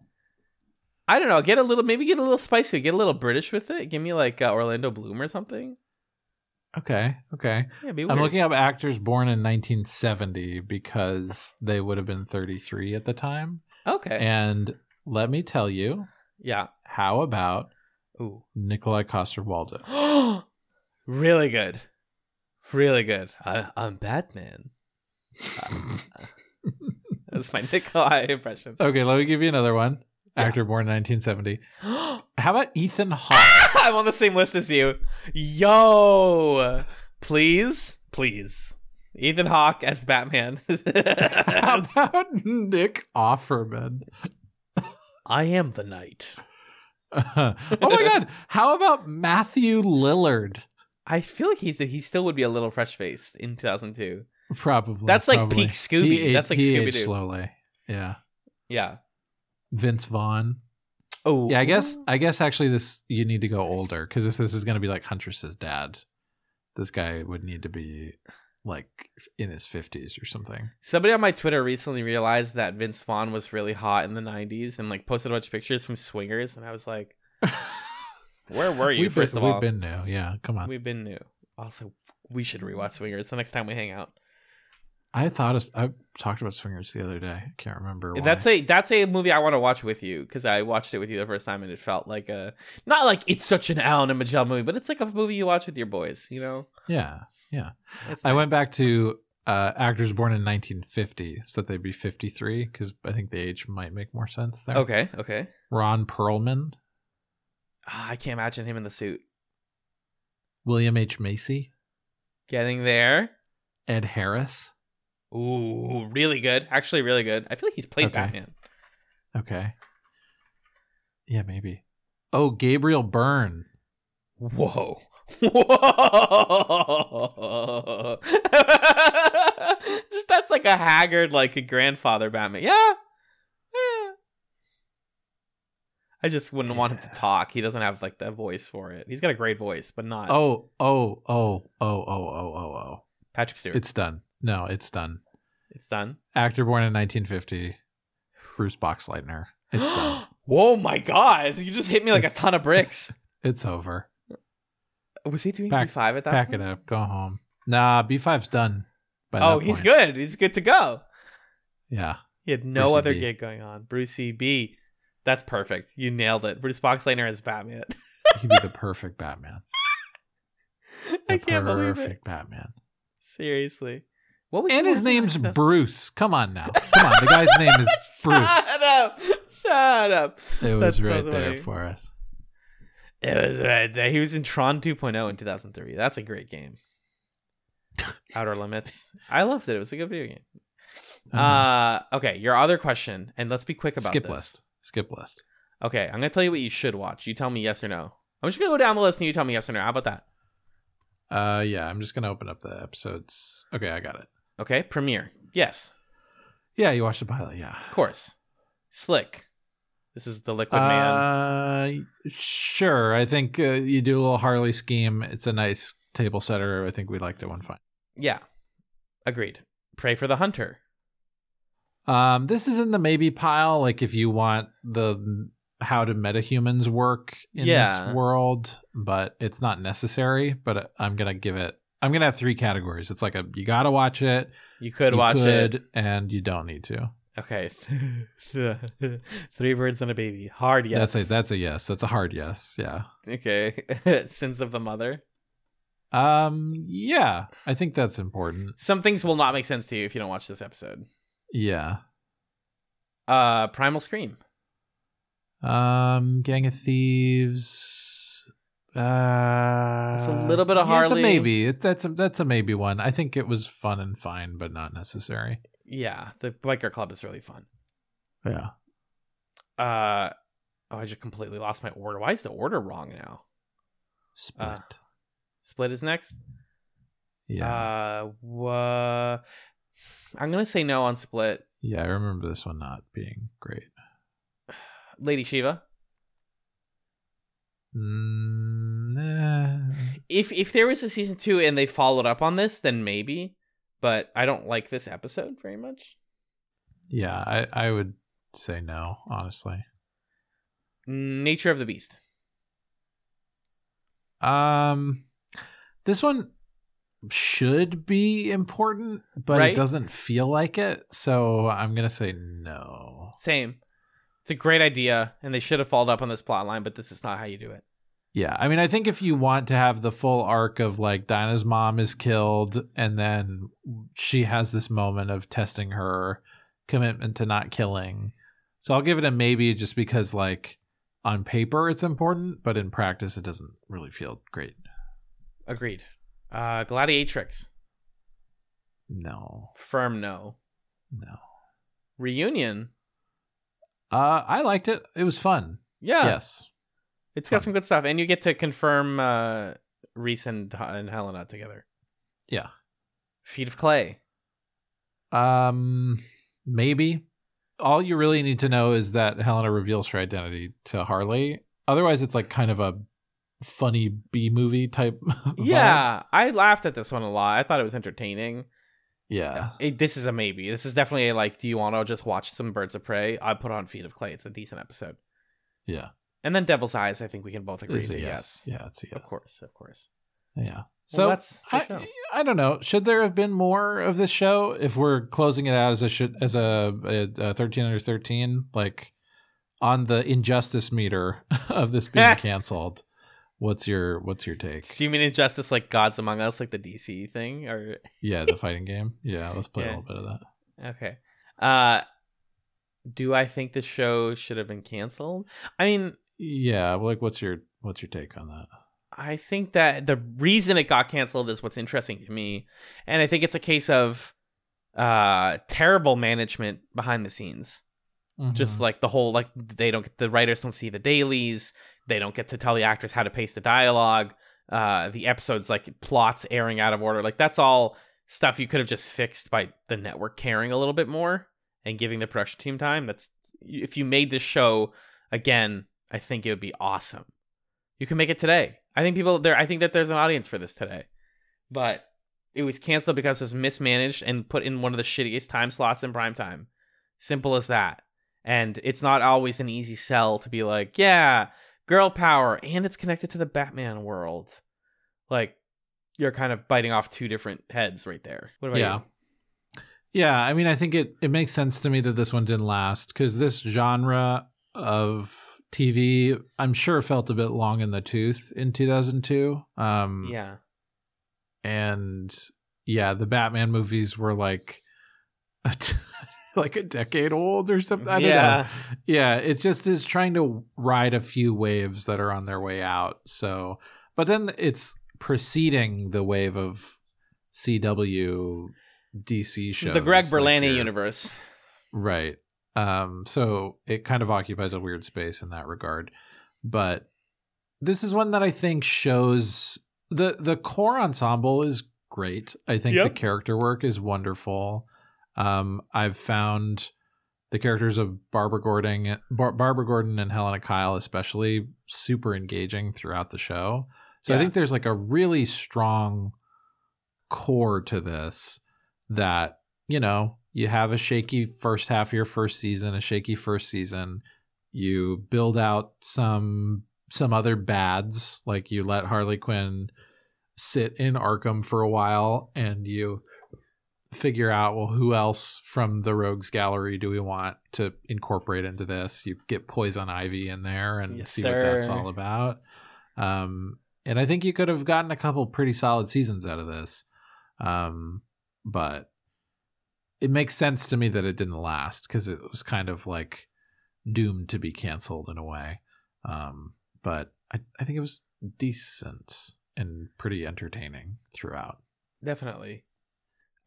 I don't know. Get a little, maybe get a little spicy. Get a little British with it. Give me like uh, Orlando Bloom or something. Okay, okay. Yeah, I'm looking up actors born in 1970 because they would have been 33 at the time. Okay. And let me tell you, yeah. how about Ooh. Nikolai Coster-Waldau? really good. Really good. I, I'm Batman. Uh, That's my Nikolai impression. Okay, let me give you another one. Actor born in 1970. How about Ethan Hawke? I'm on the same list as you. Yo, please, please, Ethan Hawke as Batman. How about Nick Offerman? I am the knight. oh my god, how about Matthew Lillard? I feel like he's he still would be a little fresh faced in 2002. Probably. That's like probably. peak Scooby. He That's like Scooby Doo. slowly. Yeah. Yeah. Vince Vaughn. Oh Yeah, I guess I guess actually this you need to go older because if this is going to be like Huntress's dad, this guy would need to be like in his 50s or something. somebody on my Twitter recently realized that Vince Vaughn was really hot in the 90s and like posted a bunch of pictures from swingers, and I was like, "Where were you?" we've first been, of all, we've been new. Yeah, come on. we've been new. Also, we should rewatch swingers the next time we hang out. I thought of, I talked about Swingers the other day. I can't remember. Why. That's a that's a movie I want to watch with you because I watched it with you the first time and it felt like a not like it's such an Alan and Michelle movie, but it's like a movie you watch with your boys. You know, yeah. It's I went back to uh, actors born in 1950, so that they'd be 53 because I think the age might make more sense there. Okay, okay. Ron Perlman, Ah, I can't imagine him in the suit. William H Macy, Getting there. Ed Harris. Ooh, really good. Actually, really good. I feel like he's played Okay. Batman. Okay. Yeah, maybe. Oh, Gabriel Byrne. Whoa. Whoa. Just that's like a haggard, like a grandfather Batman. Yeah. Yeah. I just wouldn't want him to talk. He doesn't have like the voice for it. He's got a great voice, but not Oh, oh, oh, oh, oh, oh, oh, oh. Patrick Stewart. It's done. No, it's done. it's done. Actor born in 1950, Bruce Boxleitner. It's done. Whoa my god. You just hit me like a ton of bricks. It's over. Was he doing Pack- B5 at that Pack point? it up. Go home. Nah, B5's done. by Oh, he's point. good. He's good to go. Yeah. He had no Brucey other B. gig going on. Brucey B. That's perfect. You nailed it. Bruce Boxleitner as Batman. He'd be the perfect Batman. The I can't believe it. perfect Batman. Seriously. What was And his name's in 2000? Bruce. Come on now. Come on. The guy's name is Bruce. Shut up. Shut up. It was That's so right there for us. It was right there. He was in Tron 2.0 in 2003. That's a great game. Outer Limits. I loved it. It was a good video game. Uh, okay, your other question, and let's be quick about skip this. list. Skip list. Okay, I'm gonna tell you what you should watch. You tell me yes or no. I'm just gonna go down the list and you tell me yes or no. How about that? Uh, yeah, I'm just gonna open up the episodes. Okay, I got it. Okay, Premiere. Yes, Yeah, you watched the pilot. Yeah. of course. Slick. This is the Liquid Man. Uh, sure. I think uh, you do a little Harley scheme. It's a nice table setter. I think we liked it one fine. Yeah, agreed. Pray for the Hunter. Um, this is in the maybe pile. Like if you want the how do metahumans work in Yeah. this world, but it's not necessary. But I'm gonna give it. I'm gonna have three categories. It's like a you gotta watch it, You could you watch it. and you don't need to. Okay. Three birds and a baby. Hard yes. That's a that's a yes. That's a hard yes. Yeah. Okay. Sins of the Mother. Um. Yeah. I think that's important. Some things will not make sense to you if you don't watch this episode. Yeah. Uh, Primal Scream. Um. Gang of Thieves. Uh, It's a little bit of yeah, it's a Harley. maybe. It, that's a that's a maybe one. I think it was fun and fine, but not necessary. Yeah, the biker club is really fun. Yeah. Uh, oh, I just completely lost my order. Why is the order wrong now? Split. Uh, Split is next. yeah. Uh, wha- I'm gonna say no on Split. Yeah, I remember this one not being great. Lady Shiva. Mm, eh. If if there was a season two and they followed up on this, then maybe. But I don't like this episode very much. Yeah, I, I would say no, honestly. Nature of the Beast. Um, this one should be important, but Right? it doesn't feel like it. So I'm gonna say no. Same. It's a great idea, and they should have followed up on this plot line, but this is not how you do it. Yeah, I mean, I think if you want to have the full arc of like Dinah's mom is killed, and then she has this moment of testing her commitment to not killing. So I'll give it a maybe just because, like, on paper it's important, but in practice it doesn't really feel great. Agreed. Uh, Gladiatrix. No, Firm no. no. Reunion. Uh, I liked it. It was fun. Yeah. Yes. It's got Fun. some good stuff, and you get to confirm uh, Reese and, and Helena together. Yeah. Feet of Clay. Um, maybe. All you really need to know is that Helena reveals her identity to Harley. Otherwise, it's like kind of a funny B movie type. vibe. Yeah, I laughed at this one a lot. I thought it was entertaining. Yeah. It, this is a maybe. This is definitely a, like, do you want to just watch some Birds of Prey? I put on Feet of Clay. It's a decent episode. Yeah. And then Devil's Eyes. I think we can both agree is a yes. yes. Yeah, it's a yes. Of course, of course. Yeah. Well, So that's I. I don't know. Should there have been more of this show if we're closing it out as a should as a, a, a thirteen under thirteen like on the injustice meter of this being canceled? What's your what's your take? Do you mean Injustice like Gods Among Us, like the DC thing, or Yeah, the fighting game. Yeah, let's play Yeah. a little bit of that. okay? Uh, do I think the show should have been canceled? I mean, Yeah, like what's your what's your take on that? I think that the reason it got canceled is what's interesting to me, and I think it's a case of uh terrible management behind the scenes. Just Mhm. like the whole like they don't the writers don't see the dailies, they don't get to tell the actors how to pace the dialogue. Uh, the episodes like plots airing out of order, like that's all stuff you could have just fixed by the network caring a little bit more and giving the production team time. That's if you made this show again, I think it would be awesome. You can make it today. I think people there. I think that there's an audience for this today, but it was canceled because it was mismanaged and put in one of the shittiest time slots in prime time. Simple as that. And it's not always an easy sell to be like, yeah, girl power, and it's connected to the Batman world. Like, you're kind of biting off two different heads right there. What about Yeah. you? Yeah, I mean, I think it it makes sense to me that this one didn't last because this genre of TV, I'm sure, felt a bit long in the tooth in 2002. Um, Yeah. and yeah, the Batman movies were like, t- like a decade old or something. I don't know. yeah. Yeah, it just is trying to ride a few waves that are on their way out. So, but then it's preceding the wave of CW DC shows. The Greg like Berlanti your- universe. Right. Um, so it kind of occupies a weird space in that regard. But this is one that I think shows the the core ensemble is great. I think the character work is wonderful. Um, I've found the characters of Barbara Gordon, Bar- Barbara Gordon and Helena Kyle, especially, super engaging throughout the show. So I think there's like a really strong core to this that you know you have a shaky first half of your first season, a shaky first season. You build out some some other bads, like you let Harley Quinn sit in Arkham for a while, and you figure out well who else from the rogues gallery do we want to incorporate into this? You get poison ivy in there and Yes, see what that's all about. Um and i think you could have gotten a couple pretty solid seasons out of this. Um but it makes sense to me that it didn't last because it was kind of like doomed to be canceled in a way. Um but i, I think it was decent and pretty entertaining throughout. Definitely.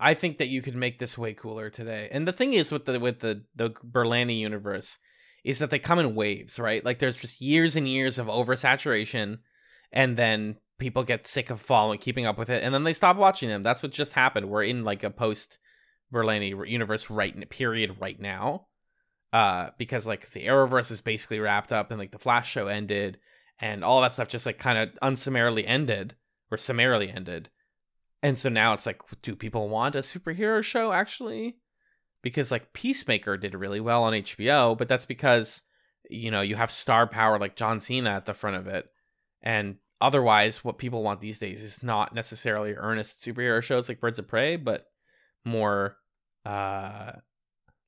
I think that you could make this way cooler today. And the thing is with the with the the Berlanti universe is that they come in waves, right? Like there's just years and years of oversaturation and then people get sick of following keeping up with it and then they stop watching them. That's what just happened. We're in like a post Berlanti universe right period right now. Uh, because like the Arrowverse is basically wrapped up and like the Flash show ended and all that stuff just like kind of unsummarily ended or summarily ended. And so now it's like, do people want a superhero show actually? Because like Peacemaker did really well on HBO, but that's because you know you have star power like John Cena at the front of it, and otherwise, what people want these days is not necessarily earnest superhero shows like Birds of Prey, but more uh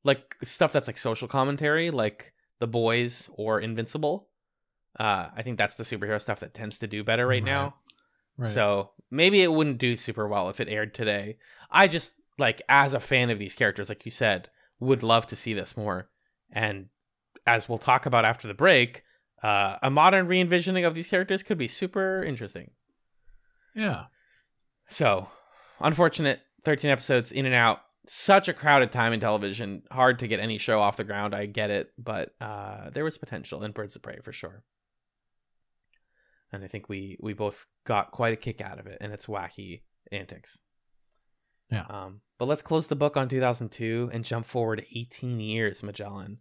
like stuff that's like social commentary, like The Boys or Invincible. Uh, I think that's the superhero stuff that tends to do better right, Right. now. Right. So maybe it wouldn't do super well if it aired today. I just like as a fan of these characters, like you said, would love to see this more. And as we'll talk about after the break, uh, a modern re-envisioning of these characters could be super interesting. yeah. So, unfortunate 13 episodes in and out. Such a crowded time in television. Hard to get any show off the ground. I get it, but uh, there was potential in Birds of Prey for sure. And I think we we both got quite a kick out of it and its wacky antics. Yeah. Um, but let's close the book on 2002 and jump forward 18 years, Magellan,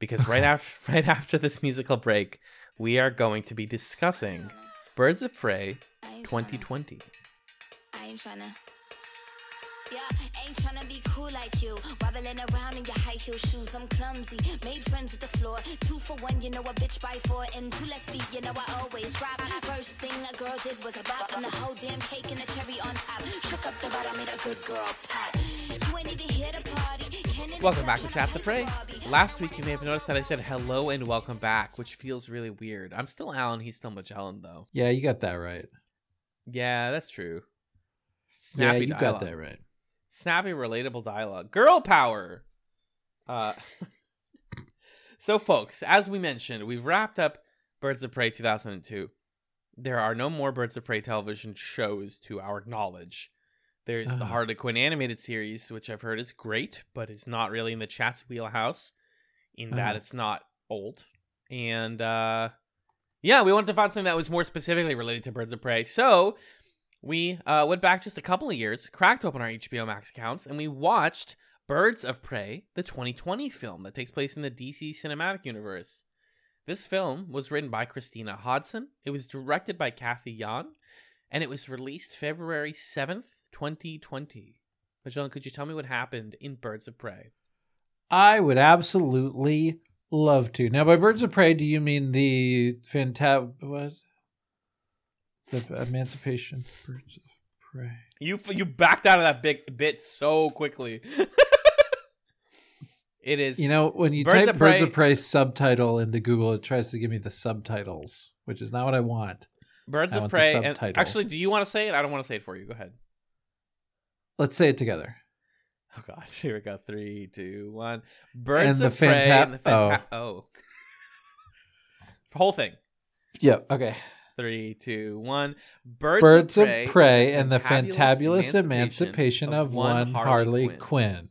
because right after right after this musical break, we are going to be discussing Birds of Prey I ain't tryna- 2020. I ain't tryna. Yeah, ain't tryna be cool like you. Wobbling around in your high heel shoes. I'm clumsy. Made friends with the floor. Two for one, you know a bitch by four. And two left feet, you know I always drop. First thing a girl did was a bop. And the whole damn cake and the cherry on top. Shook up the bottom, made a good girl pop. You ain't even here to party. Welcome back to Dutch Chatz of Prey. Last week, you may have noticed that I said hello and welcome back, which feels really weird. I'm still Alan, he's still Magellan, though. Yeah, you got that right. Yeah, that's true. Snappy yeah, you dialogue. got that right. Snappy, relatable dialogue. Girl power! Uh, so, folks, as we mentioned, we've wrapped up Birds of Prey 2002. There are no more Birds of Prey television shows to our knowledge. There's the Ah. Harley Quinn animated series, which I've heard is great, but it's not really in the chat's wheelhouse, in that Ah. it's not old. And uh, yeah, we wanted to find something that was more specifically related to Birds of Prey. So we uh, went back just a couple of years, cracked open our HBO Max accounts, and we watched Birds of Prey, the 2020 film that takes place in the DC Cinematic Universe. This film was written by Christina Hodson. It was directed by Cathy Yan, and it was released February 7th, 2020. Magellan, could you tell me what happened in Birds of Prey? I would absolutely love to. Now, by birds of prey, do you mean the fantab what? The Emancipation Birds of Prey. You you backed out of that big bit so quickly. it is You know, when you Birds type of Birds of Prey subtitle into Google, it tries to give me the subtitles, which is not what I want. Birds I of want Prey. And actually, do you want to say it? I don't want to say it for you. Go ahead. Let's say it together. Oh gosh, here we go. Three, two, one. Birds the of Prey fanta- and the fanta- oh. oh. Whole thing. Yep. Okay. Three, two, one. Birds, Birds of of Prey, Prey and the fantabulous emancipation of one Harley Quinn. Quinn.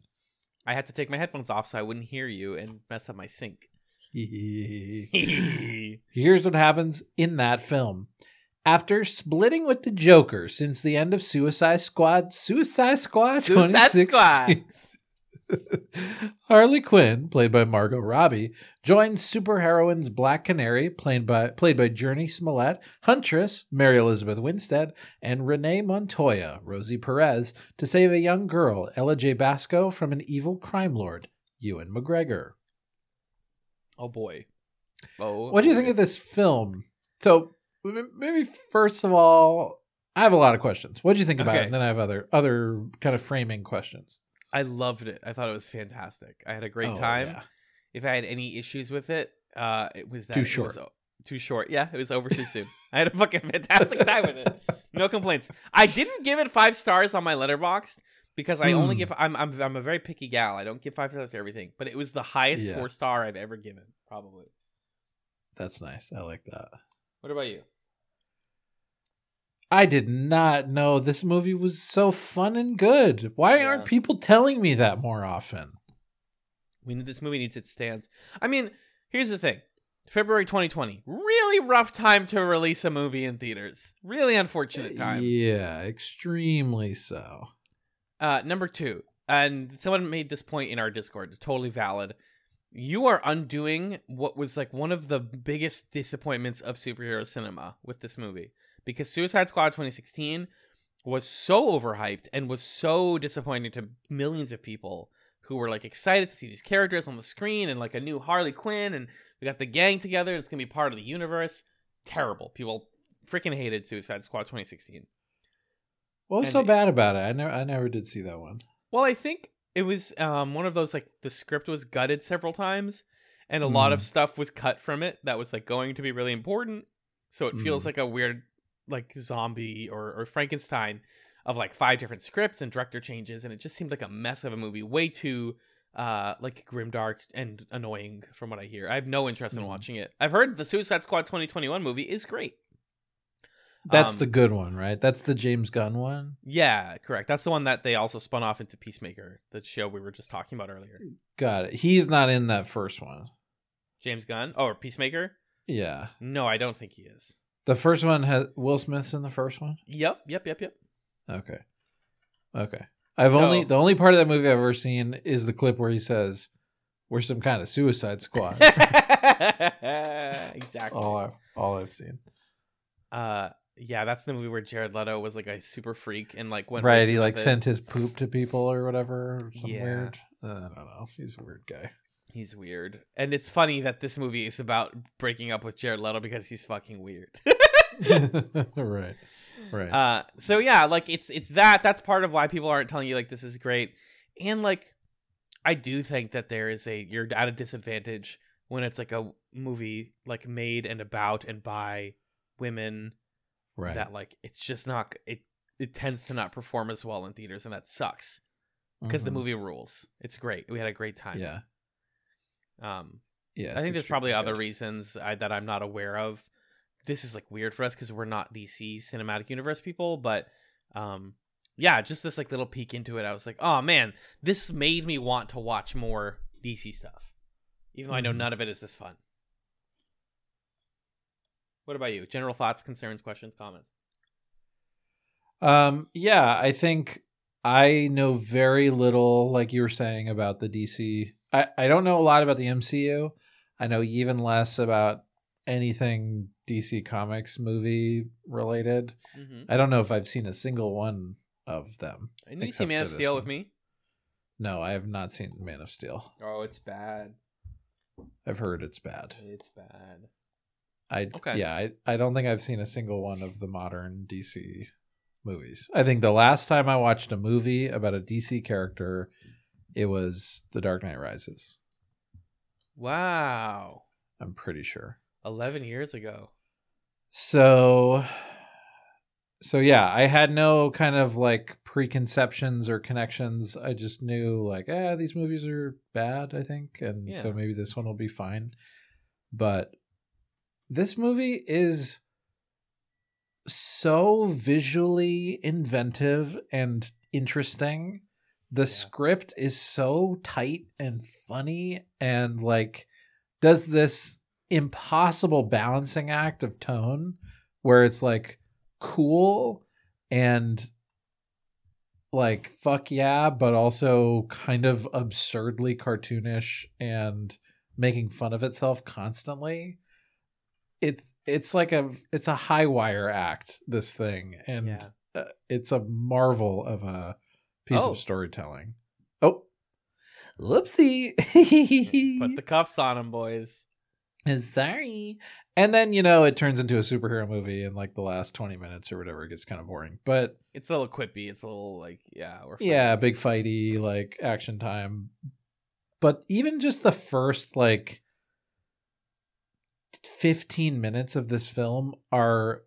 I had to take my headphones off so I wouldn't hear you and mess up my sync. Here's what happens in that film. After splitting with the Joker since the end of Suicide Squad, Suicide Squad Suicide 2016, Harley Quinn, played by Margot Robbie, joins superheroines Black Canary, played by played by Jurnee Smollett, Huntress, Mary Elizabeth Winstead, and Renee Montoya, Rosie Perez, to save a young girl, Ella Jay Basco, from an evil crime lord, Ewan McGregor. oh boy. Oh. What do you think of this film? So maybe first of all, I have a lot of questions. What do you think about Okay. it? And then I have other other kind of framing questions. I loved it. I thought it was fantastic. I had a great Oh, time. yeah. If I had any issues with it, uh, it was that Too it short. was too short. Yeah, it was over too soon. I had a fucking fantastic time with it. No complaints. I didn't give it five stars on my Letterboxd because I only Hmm. give. I'm I'm I'm a very picky gal. I don't give five stars to everything, but it was the highest Yeah. four star I've ever given, probably. That's nice. I like that. What about you? I did not know this movie was so fun and good. Why Yeah. aren't people telling me that more often? We need this movie needs its stands. I mean, here's the thing. February 2020, really rough time to release a movie in theaters. Really unfortunate time. Yeah, extremely so. Uh, number two, and someone made this point in our Discord, totally valid. You are undoing what was like one of the biggest disappointments of superhero cinema with this movie because Suicide Squad 2016 was so overhyped and was so disappointing to millions of people who were like excited to see these characters on the screen and like a new Harley Quinn and we got the gang together. It's gonna be part of the universe. Terrible. People freaking hated Suicide Squad 2016. What was And so bad about it? I never, I never did see that one. Well, I think it was um, one of those like the script was gutted several times, and a lot of Mm. stuff was cut from it that was like going to be really important. So it feels Mm. like a weird like zombie or, or Frankenstein of like five different scripts and director changes, and it just seemed like a mess of a movie. Way too uh like grimdark and annoying from what I hear. I have no interest in Mm. watching it. I've heard the Suicide Squad 2021 movie is great. That's Um, the good one, right? That's the James Gunn one. Yeah, correct. That's the one that they also spun off into Peacemaker, the show we were just talking about earlier. Got it. He's not in that first one. James Gunn. Oh, or Peacemaker? Yeah, No, I don't think he is. The first one has Will Smith's in the first one. Yep, yep, yep, yep. Okay, okay. I've So- only the only part of that movie I've ever seen is the clip where he says, "We're some kind of Suicide Squad." exactly. all I've all I've seen. Uh, yeah, that's the movie where Jared Leto was like a super freak and like went right, he like it. sent his poop to people or whatever. Or some Yeah. weird. I don't know. He's a weird guy. He's weird, and it's funny that this movie is about breaking up with Jared Leto because he's fucking weird. right, right. Uh, so yeah, like it's it's that that's part of why people aren't telling you like this is great, and like I do think that there is a you're at a disadvantage when it's like a movie like made and about and by women right. that like it's just not it it tends to not perform as well in theaters and that sucks because the Mhm. movie rules. It's great. We had a great time. Yeah, Um, yeah. I think there's probably extremely other reasons I, that I'm not aware of. This is like weird for us because we're not DC cinematic universe people, but um, yeah, just this like little peek into it. I was like, oh man, this made me want to watch more DC stuff, even though I know Mhm. none of it is this fun. What about you? General thoughts, concerns, questions, comments? Um, yeah, I think I know very little, like you were saying about the DC. I, I don't know a lot about the MCU. I know even less about anything DC Comics movie related. Mm-hmm. I don't know if I've seen a single one of them. And you see Man of Steel with me? No, I have not seen Man of Steel. Oh, it's bad. I've heard it's bad. It's bad. I Okay. yeah, I, I don't think I've seen a single one of the modern DC movies. I think the last time I watched a movie about a DC character, it was The Dark Knight Rises. Wow. I'm pretty sure. 11 years ago. So so yeah, I had no kind of like preconceptions or connections. I just knew like, eh, these movies are bad, I think, and so maybe this one will be fine. But this movie is so visually inventive and interesting. The Yeah. script is so tight and funny and like does this impossible balancing act of tone where it's like cool and like fuck yeah but also kind of absurdly cartoonish and making fun of itself constantly it's it's like a it's a high wire act this thing and Yeah. uh, it's a marvel of a piece Oh. of storytelling oh whoopsie Put the cuffs on him, boys. Sorry and then you know it turns into a superhero movie in like the last 20 minutes or whatever it gets kind of boring but It's a little quippy. It's a little like, yeah, we're yeah big fighty like action time but even just the first like 15 minutes of this film are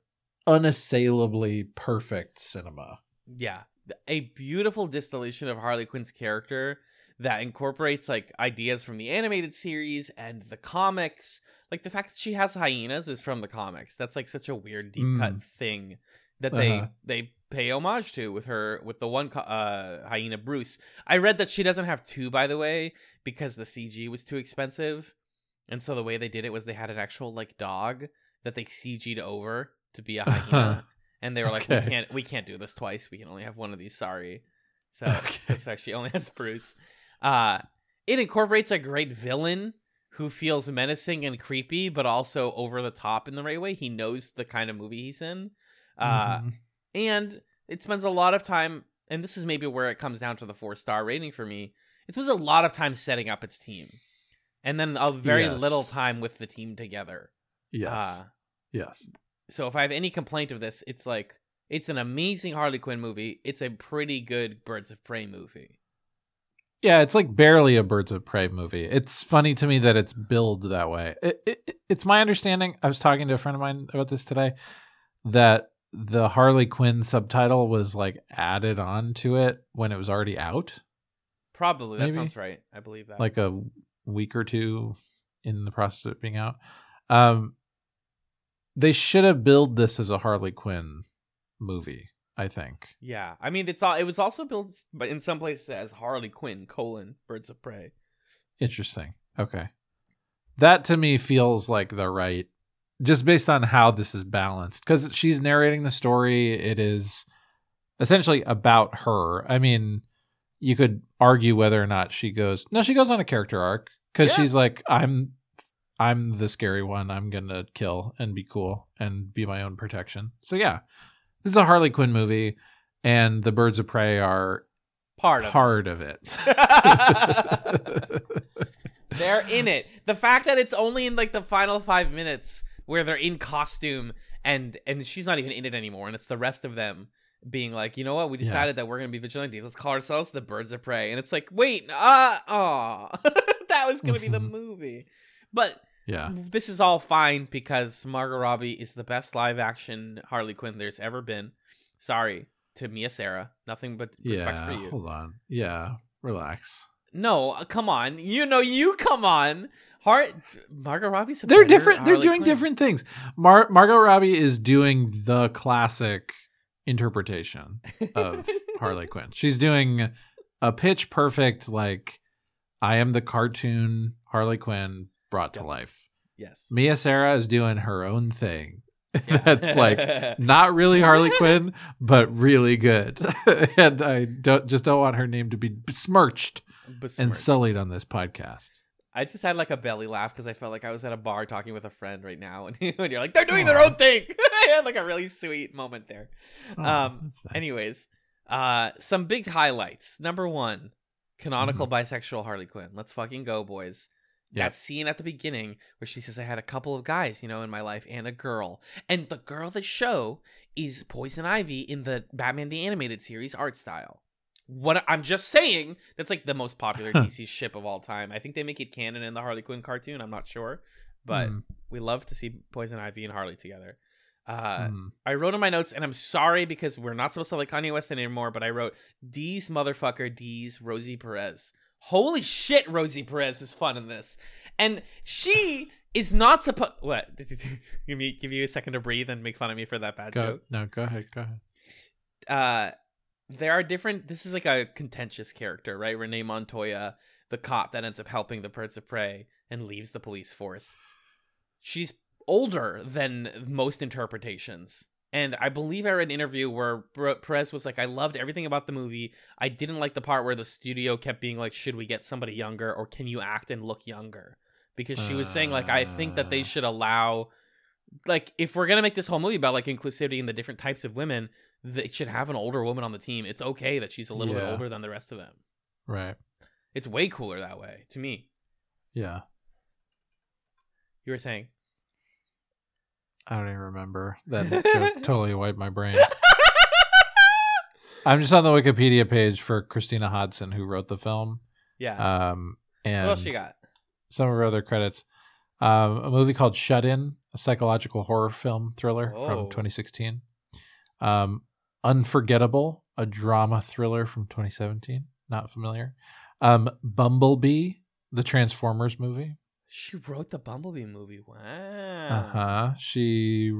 unassailably perfect cinema Yeah. A beautiful distillation of Harley Quinn's character that incorporates like ideas from the animated series and the comics. Like the fact that she has hyenas is from the comics. That's like such a weird deep cut Mm. thing that they Uh-huh. they pay homage to with her with the one uh hyena Bruce. I read that she doesn't have two by the way because the CG was too expensive. And so the way they did it was they had an actual like dog that they CG'd over to be a hyena. and they were like, Okay. "We can't, we can't do this twice. We can only have one of these. Sorry." So Okay. that's why she only has Bruce. Uh, it incorporates a great villain who feels menacing and creepy, but also over the top in the right way. He knows the kind of movie he's in. Uh, Mhm. and it spends a lot of time and this is maybe where it comes down to the four star rating for me it spends a lot of time setting up its team and then a very Yes. little time with the team together yes, Uh, yes, so if i have any complaint of this it's like it's an amazing harley quinn movie it's a pretty good birds of prey movie yeah. It's like barely a Birds of Prey movie. It's funny to me that it's billed that way. It, it, it's my understanding. I was talking to a friend of mine about this today that the Harley Quinn subtitle was like added on to it when it was already out, probably that sounds right i believe that like a week or two in the process of it being out. Um, they should have billed this as a Harley Quinn movie. I think. yeah i mean it's all it was also built but in some places as harley quinn colon birds of prey Interesting. Okay. That to me feels like the right just based on how this is balanced cuz she's narrating the story it is essentially about her. I mean, you could argue whether or not she goes No, she goes on a character arc cuz Yeah. she's like I'm I'm the scary one. I'm going to kill and be cool and be my own protection. So yeah. This is a Harley Quinn movie and the Birds of Prey are part of it. part of it. They're in it. The fact that it's only in like the final five minutes where they're in costume and and she's not even in it anymore, and it's the rest of them being like, you know what, we Yeah. decided that we're gonna be vigilantes. Let's call ourselves the Birds of Prey, and it's like, wait, uh, oh, that was gonna be the movie, but yeah. this is all fine because Margot Robbie is the best live action Harley Quinn there's ever been. Sorry to Mia Sara, nothing but respect yeah, for you. Hold on. Yeah, relax. No, uh, come on. You know, you come on. Heart Margot Robbie's a They're different. They're doing Quinn. different things. Mar- Margot Robbie is doing the classic interpretation of Harley Quinn. She's doing a pitch perfect, like I am the cartoon Harley Quinn brought to life. yes. Mia Sara is doing her own thing. That's like not really Harley Quinn, but really good. and I don't just don't want her name to be besmirched and sullied on this podcast. I just had like a belly laugh because I felt like I was at a bar talking with a friend right now, and when you're like, they're doing their own thing. I had like a really sweet moment there. Um. Anyways, uh, some big highlights. Number one, canonical Mm-hmm. bisexual Harley Quinn. Let's fucking go, boys. Yep. That scene at the beginning where she says, I had a couple of guys, you know, in my life and a girl. And the girl they show is Poison Ivy in the Batman the Animated Series art style. What I'm just saying, that's like the most popular DC ship of all time. I think they make it canon in the Harley Quinn cartoon. I'm not sure. But Mm, we love to see Poison Ivy and Harley together. Uh, mm. I wrote in my notes, and I'm sorry because we're not supposed to like Kanye West anymore, but I wrote D's motherfucker D's Rosie Perez. Holy shit, Rosie Perez is fun in this. And she is not supposed what? give me give you a second to breathe and make fun of me for that bad Go, joke. no, go ahead. Go ahead. Uh there are different this is like a contentious character, right? Renee Montoya, the cop that ends up helping the Birds of Prey and leaves the police force. She's older than most interpretations. And I believe I read an interview where Perez was like, I loved everything about the movie. I didn't like the part where the studio kept being like, should we get somebody younger or can you act and look younger? Because she was saying, like, I think that they Uh. should allow, like, if we're going to make this whole movie about like inclusivity and the different types of women, they should have an older woman on the team. It's okay that she's a little bit older than the rest of them. Right. It's way cooler that way to me. Yeah. You were saying. I don't even remember. That joke totally wiped my brain. I'm just on the Wikipedia page for Christina Hodson, who wrote the film. yeah. Um, and what else she got? some of her other credits. Um, a movie called Shut In, a psychological horror film thriller Whoa. from 2016. Um, Unforgettable, a drama thriller from 2017. Not familiar. Um, Bumblebee, the Transformers movie. She wrote the Bumblebee movie. Wow. Uh huh. She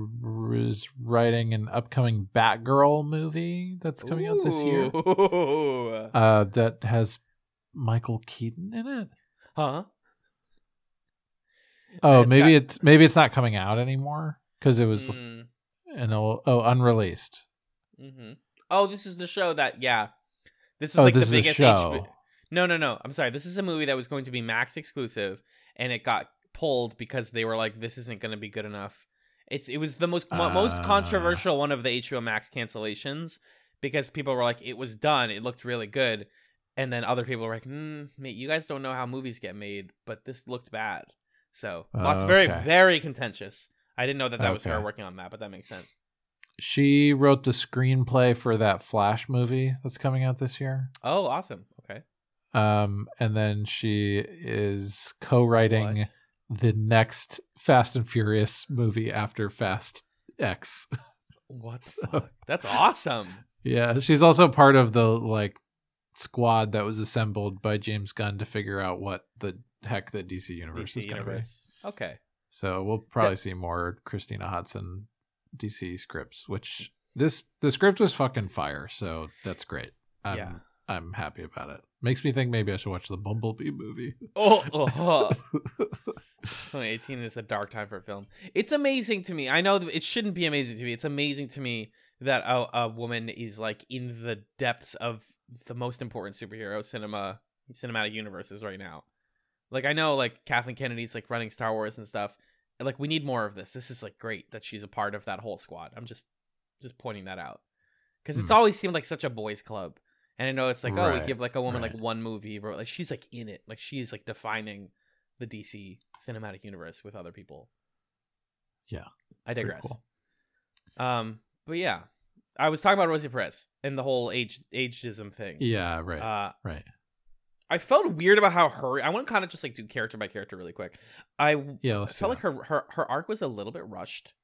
is writing an upcoming Batgirl movie that's coming out this year. Uh, that has Michael Keaton in it. Huh? Oh, It's maybe got- it's maybe it's not coming out anymore because it was Mm, an old, oh unreleased. Mm-hmm. Oh, this is the show that yeah. This is Oh, like this the biggest show. No, no, no. I'm sorry. This is a movie that was going to be Max exclusive, and it got pulled because they were like, "This isn't going to be good enough." It's it was the most mo- most Ah. controversial one of the HBO Max cancellations because people were like, "It was done. It looked really good," and then other people were like, mm, "Mate, you guys don't know how movies get made, but this looked bad." So lots very Okay. very contentious. I didn't know that that was her working on that, but that makes sense. She wrote the screenplay for that Flash movie that's coming out this year. Oh, awesome. Um, and then she is co-writing What? the next Fast and Furious movie after Fast X. What? fuck? That's awesome. yeah, she's also part of the like squad that was assembled by James Gunn to figure out what the heck the DC universe DC is going to be. Okay. So we'll probably see more Christina Hodson DC scripts, which this the script was fucking fire, so that's great. I'm, Yeah. I'm happy about it. Makes me think maybe I should watch the Bumblebee movie. Oh, oh, oh. 2018 is a dark time for film. It's amazing to me. I know it shouldn't be amazing to me. It's amazing to me that a, a woman is like in the depths of the most important superhero cinema cinematic universes right now. Like I know like Kathleen Kennedy's like running Star Wars and stuff. Like we need more of this. This is like great that she's a part of that whole squad. I'm just just pointing that out. Cuz it's Hmm. always seemed like such a boys club. And I know it's like, oh, we give like a woman right. like one movie, but like she's like in it. Like she's like defining the DC cinematic universe with other people. Yeah. I digress. cool. Um, but yeah, I was talking about Rosie Perez and the whole age ageism thing. Yeah, right, Uh, right. I felt weird about how her. I want to kind of just like do character by character really quick. I Yeah, I let's felt like her, her her arc was a little bit rushed.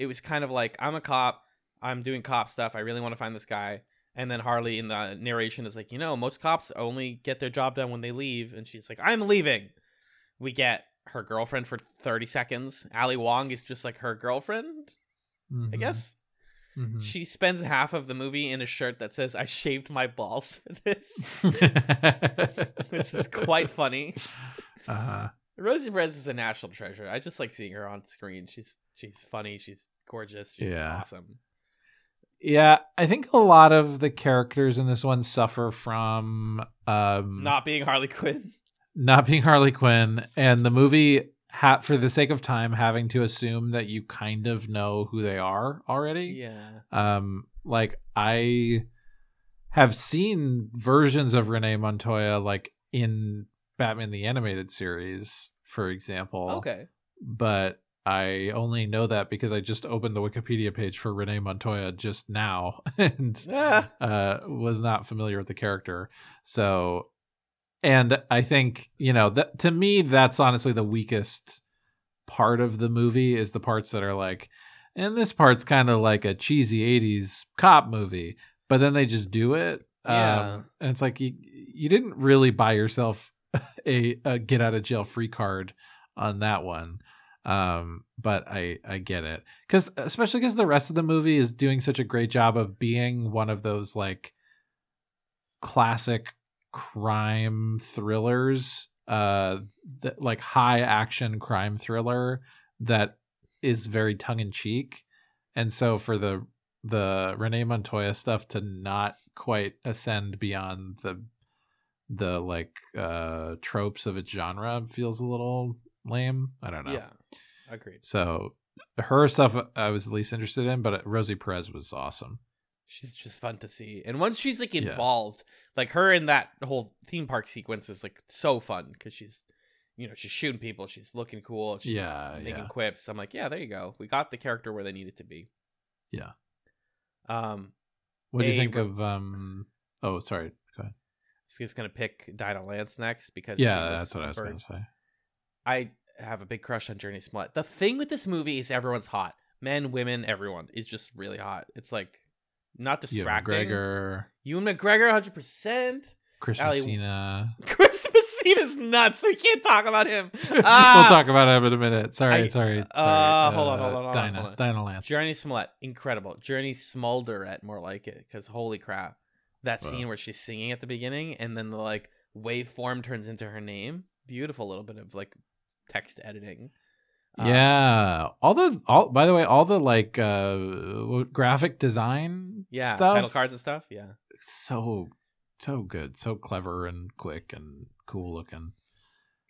It was kind of like I'm a cop, I'm doing cop stuff. I really want to find this guy, and then Harley in the narration is like, you know, most cops only get their job done when they leave, and she's like, I'm leaving. We get her girlfriend for 30 seconds. Ali Wong is just like her girlfriend, I Mhm, guess. mhm. She spends half of the movie in a shirt that says, I shaved my balls for this, which is quite funny. uh, Rosie Perez is a national treasure. I just like seeing her on screen. She's she's funny. She's gorgeous. She's Yeah. awesome. Yeah, I think a lot of the characters in this one suffer from um, Not being Harley Quinn. not being Harley Quinn, and the movie, ha- for the sake of time, having to assume that you kind of know who they are already. Yeah. Um, like I have seen versions of Renee Montoya, like in Batman the Animated Series, for example. Okay. But I only know that because I just opened the Wikipedia page for Renee Montoya just now and Ah. uh, was not familiar with the character. So, and I think you know that to me, that's honestly the weakest part of the movie is the parts that are like, and this part's kind of like a cheesy '80s cop movie, but then they just do it. Yeah. Um, and it's like you you didn't really buy yourself a, a get out of jail free card on that one um but i i get it. Because especially because the rest of the movie is doing such a great job of being one of those like classic crime thrillers uh that like high action crime thriller that is very tongue-in-cheek and so for the the renee montoya stuff to not quite ascend beyond the the like uh tropes of its genre feels a little lame. I don't know. Yeah. Agreed. so her stuff I was least interested in, but Rosie Perez was awesome. She's just fun to see. And once she's like Yeah. involved, like her in that whole theme park sequence is like so fun because she's, you know, she's shooting people. She's looking cool. She's Yeah, making yeah. quips. I'm like, yeah, there you go. We got the character where they needed to be. Yeah. Um, What do you think of um oh sorry, go ahead. so just gonna pick Dinah Lance next because Yeah, that's what I was gonna say. I have a big crush on Jurnee Smollett. The thing with this movie is everyone's hot. Men, women, everyone is just really hot. It's like not distracting. McGregor, Ewan McGregor, hundred percent. Chris Ali- Messina. Chris Messina's nuts. We can't talk about him. we'll Ah! talk about him in a minute. Sorry, I- sorry. sorry. uh, hold on, hold on, hold on, Dinah, on. Dinah Lance. Jurnee Smollett, incredible. Journey Smolderet, more like it, because holy crap, that Wow. scene where she's singing at the beginning and then the like waveform turns into her name. Beautiful little bit of like text editing. Uh, yeah, all the all. By the way, all the like uh graphic design, yeah, stuff, title cards and stuff. Yeah, so so good, so clever and quick and cool looking.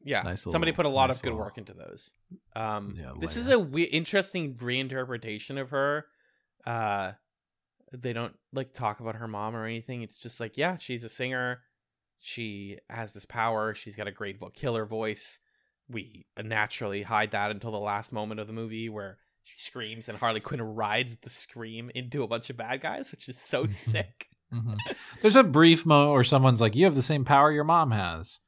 Yeah, Nice somebody put a lot nice of good little- work into those. Um, Yeah, this is a we- interesting reinterpretation of her. Uh, they don't like talk about her mom or anything. It's just like, yeah, she's a singer. She has this power. She's got a great vo- killer voice. We naturally hide that until the last moment of the movie where she screams and Harley Quinn rides the scream into a bunch of bad guys, which is so sick. Mhm. There's a brief mo where someone's like, "You have the same power your mom has,"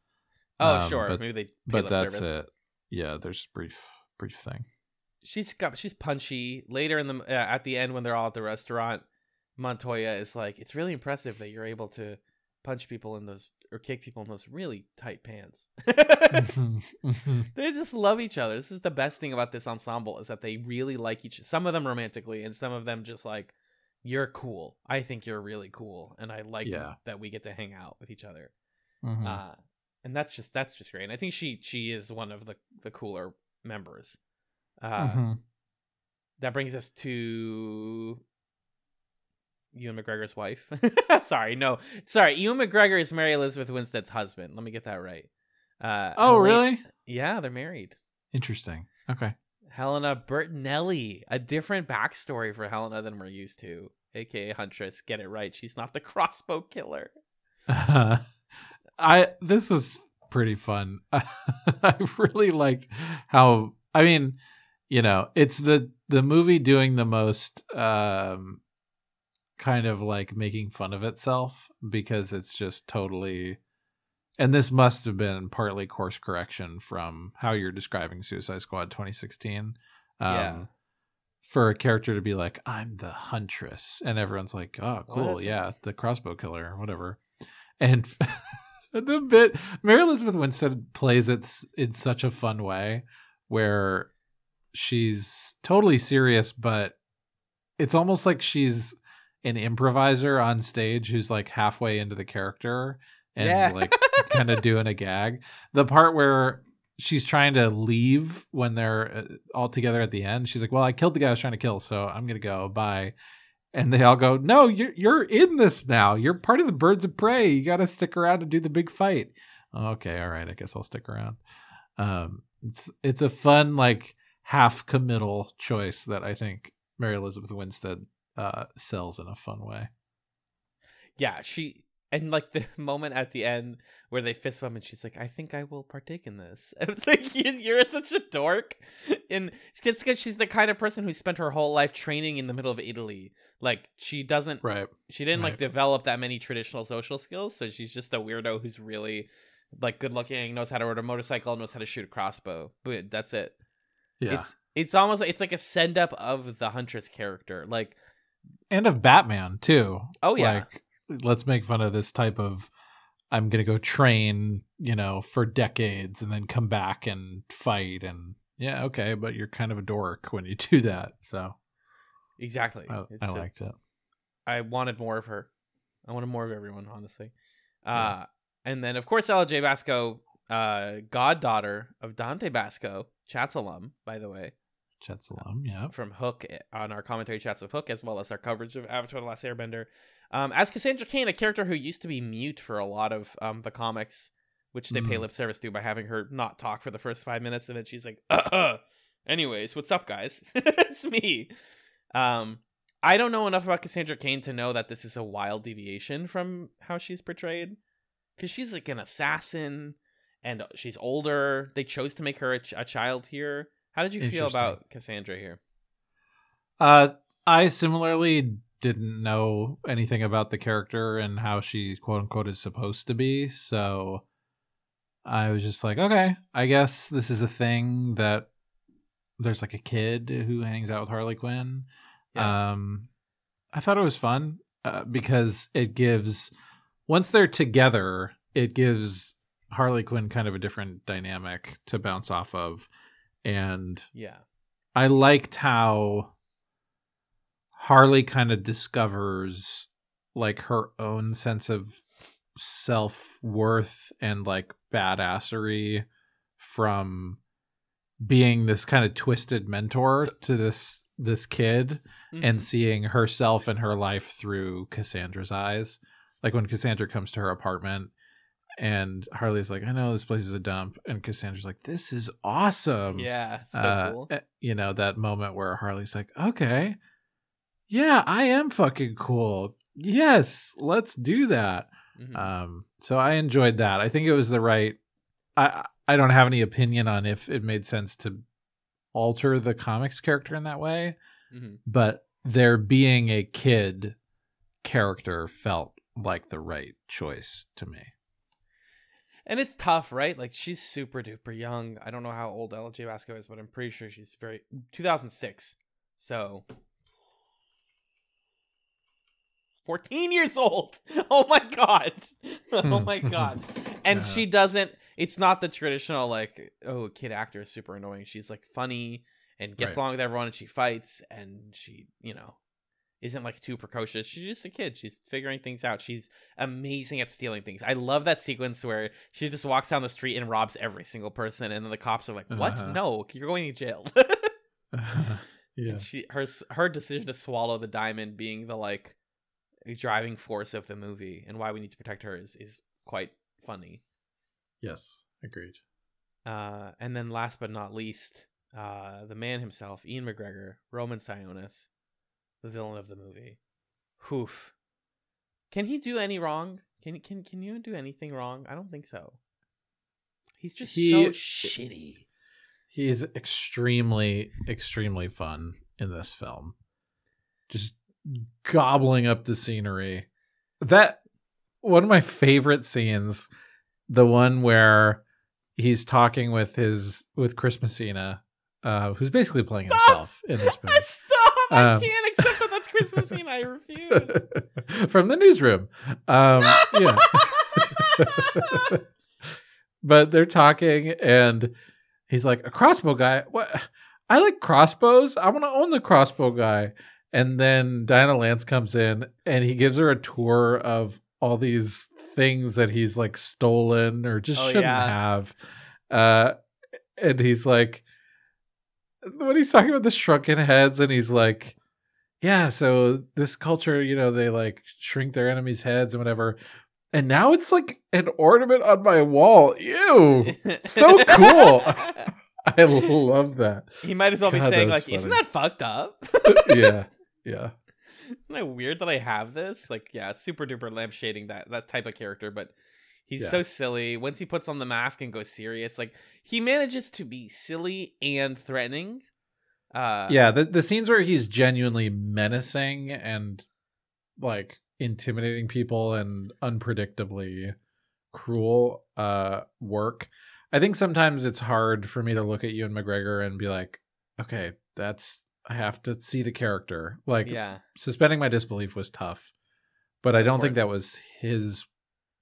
Oh, Um, sure, but- maybe they. but that's service. it. Yeah, there's brief brief thing. she's got she's punchy later in the uh, at the end when they're all at the restaurant montoya is like it's really impressive that you're able to punch people in those or kick people in those really tight pants they just love each other this is the best thing about this ensemble is that they really like each some of them romantically and some of them just like you're cool i think you're really cool and i like Yeah. that we get to hang out with each other Mhm. uh and that's just that's just great and i think she she is one of the the cooler members uh Mhm. that brings us to Ewan McGregor's wife. sorry, no, sorry. Ewan McGregor is Mary Elizabeth Winstead's husband. Let me get that right. Uh, Oh, Hel- really? Yeah, they're married. Interesting. Okay. Helena Bertinelli, a different backstory for Helena than we're used to, aka Huntress. Get it right. She's not the crossbow killer. I this was pretty fun. I really liked how I mean, you know, it's the the movie doing the most um kind of like making fun of itself because it's just totally and this must have been partly course correction from how you're describing Suicide Squad 2016. Um Yeah. for a character to be like, I'm the huntress, and everyone's like, Oh, cool, is it? yeah, the crossbow killer, whatever. And the bit Mary Elizabeth Winstead plays it in such a fun way where she's totally serious, but it's almost like she's an improviser on stage who's like halfway into the character and Yeah. like kind of doing a gag. The part where she's trying to leave when they're uh, all together at the end, she's like, "Well, I killed the guy I was trying to kill, so I'm gonna go. Bye." And they all go, "No, you're you're in this now. You're part of the Birds of Prey. You got to stick around to do the big fight." Okay, all right. I guess I'll stick around. Um, it's it's a fun like half committal choice that I think Mary Elizabeth Winstead uh, sells in a fun way. Yeah, she and like the moment at the end where they fist bump and she's like, "I think I will partake in this." And It's like you, you're such a dork, and it's because she's the kind of person who spent her whole life training in the middle of Italy. Like she doesn't, Right. she didn't like develop that many traditional social skills, so she's just a weirdo who's really like good looking, knows how to ride a motorcycle, knows how to shoot a crossbow. But that's it. Yeah. It's it's almost it's like a send up of the huntress character. Like, and of Batman too. oh yeah, Like, let's make fun of this type of. I'm gonna go train, you know, for decades and then come back and fight and yeah, okay, but you're kind of a dork when you do that. So exactly. I, It's I a- liked it. I wanted more of her. I wanted more of everyone, honestly. Uh, Yeah. and then of course Ella Jay Basco, uh, goddaughter of Dante Basco, Chatz alum, by the way, Chatz alum, yeah. from Hook eh, on our commentary chats of Hook, as well as our coverage of Avatar: The Last Airbender. Um, as Cassandra Cain, a character who used to be mute for a lot of um the comics, which they pay Mhm. lip service to by having her not talk for the first five minutes, and then she's like, uh-uh. "Anyways, what's up, guys? it's me." Um, I don't know enough about Cassandra Cain to know that this is a wild deviation from how she's portrayed, because she's like an assassin, and she's older. They chose to make her a, ch- a child here. How did you feel about Cassandra here? Uh, I similarly didn't know anything about the character and how she quote unquote is supposed to be. So I was just like, okay, I guess this is a thing that there's like a kid who hangs out with Harley Quinn. Yeah. Um, I thought it was fun uh, because it gives once they're together, it gives Harley Quinn kind of a different dynamic to bounce off of, and Yeah. I liked how Harley kind of discovers like her own sense of self worth and like badassery from being this kind of twisted mentor to this this kid and Mhm. seeing herself and her life through Cassandra's eyes. Like when Cassandra comes to her apartment and Harley's like, I know this place is a dump. And Cassandra's like, this is awesome. yeah, so Uh, cool. eh, You know, that moment where Harley's like, okay, yeah, I am fucking cool. Yes, let's do that. Mhm. Um, so I enjoyed that. I think it was the right. I I don't have any opinion on if it made sense to alter the comics character in that way, Mhm. but there being a kid character felt like the right choice to me. And it's tough, right? Like she's super duper young. I don't know how old Ella Jay Basco is, but I'm pretty sure she's very 2006. So 14 years old. Oh my god. oh my god. And she doesn't it's not the traditional like oh, kid actor is super annoying. She's like funny and gets Right. along with everyone and she fights and she, you know, isn't like too precocious. She's just a kid. She's figuring things out. She's amazing at stealing things. I love that sequence where she just walks down the street and robs every single person, and then the cops are like, "What? Uh-huh. No, you're going to jail." yeah. And she her her decision to swallow the diamond being the like driving force of the movie and why we need to protect her is is quite funny. Yes. Agreed. Uh, and then last but not least, uh, the man himself, Ewan McGregor, Roman Sionis, the villain of the movie. Hoof. Can he do any wrong? Can can can you do anything wrong? I don't think so. He's just He- so shitty. He's extremely, extremely fun in this film. Just gobbling up the scenery. That one of my favorite scenes, the one where he's talking with his with Chris Messina, uh, who's basically playing Stop! himself in this movie. Stop! I Um, can't accept that that's Chris Messina. I refuse. From the newsroom. Um, yeah. but they're talking and he's like a crossbow guy what i like crossbows i want to own the crossbow guy and then dinah lance comes in and he gives her a tour of all these things that he's like stolen or just Oh, shouldn't yeah. have uh and he's like when he's talking about the shrunken heads and he's like yeah so this culture you know they like shrink their enemies heads and whatever and now it's like an ornament on my wall ew so cool. i love that he might as well be saying like, "Isn't that fucked up?" yeah yeah Isn't that weird that I have this? Like, yeah, it's super duper lampshading that that type of character, but he's Yeah. so silly. Once he puts on the mask and goes serious, like he manages to be silly and threatening. Uh, yeah the, the scenes where he's genuinely menacing and like intimidating people and unpredictably cruel uh work i think sometimes it's hard for me to look at Ewan McGregor and be like okay that's i have to see the character like yeah, suspending my disbelief was tough but i don't think that was his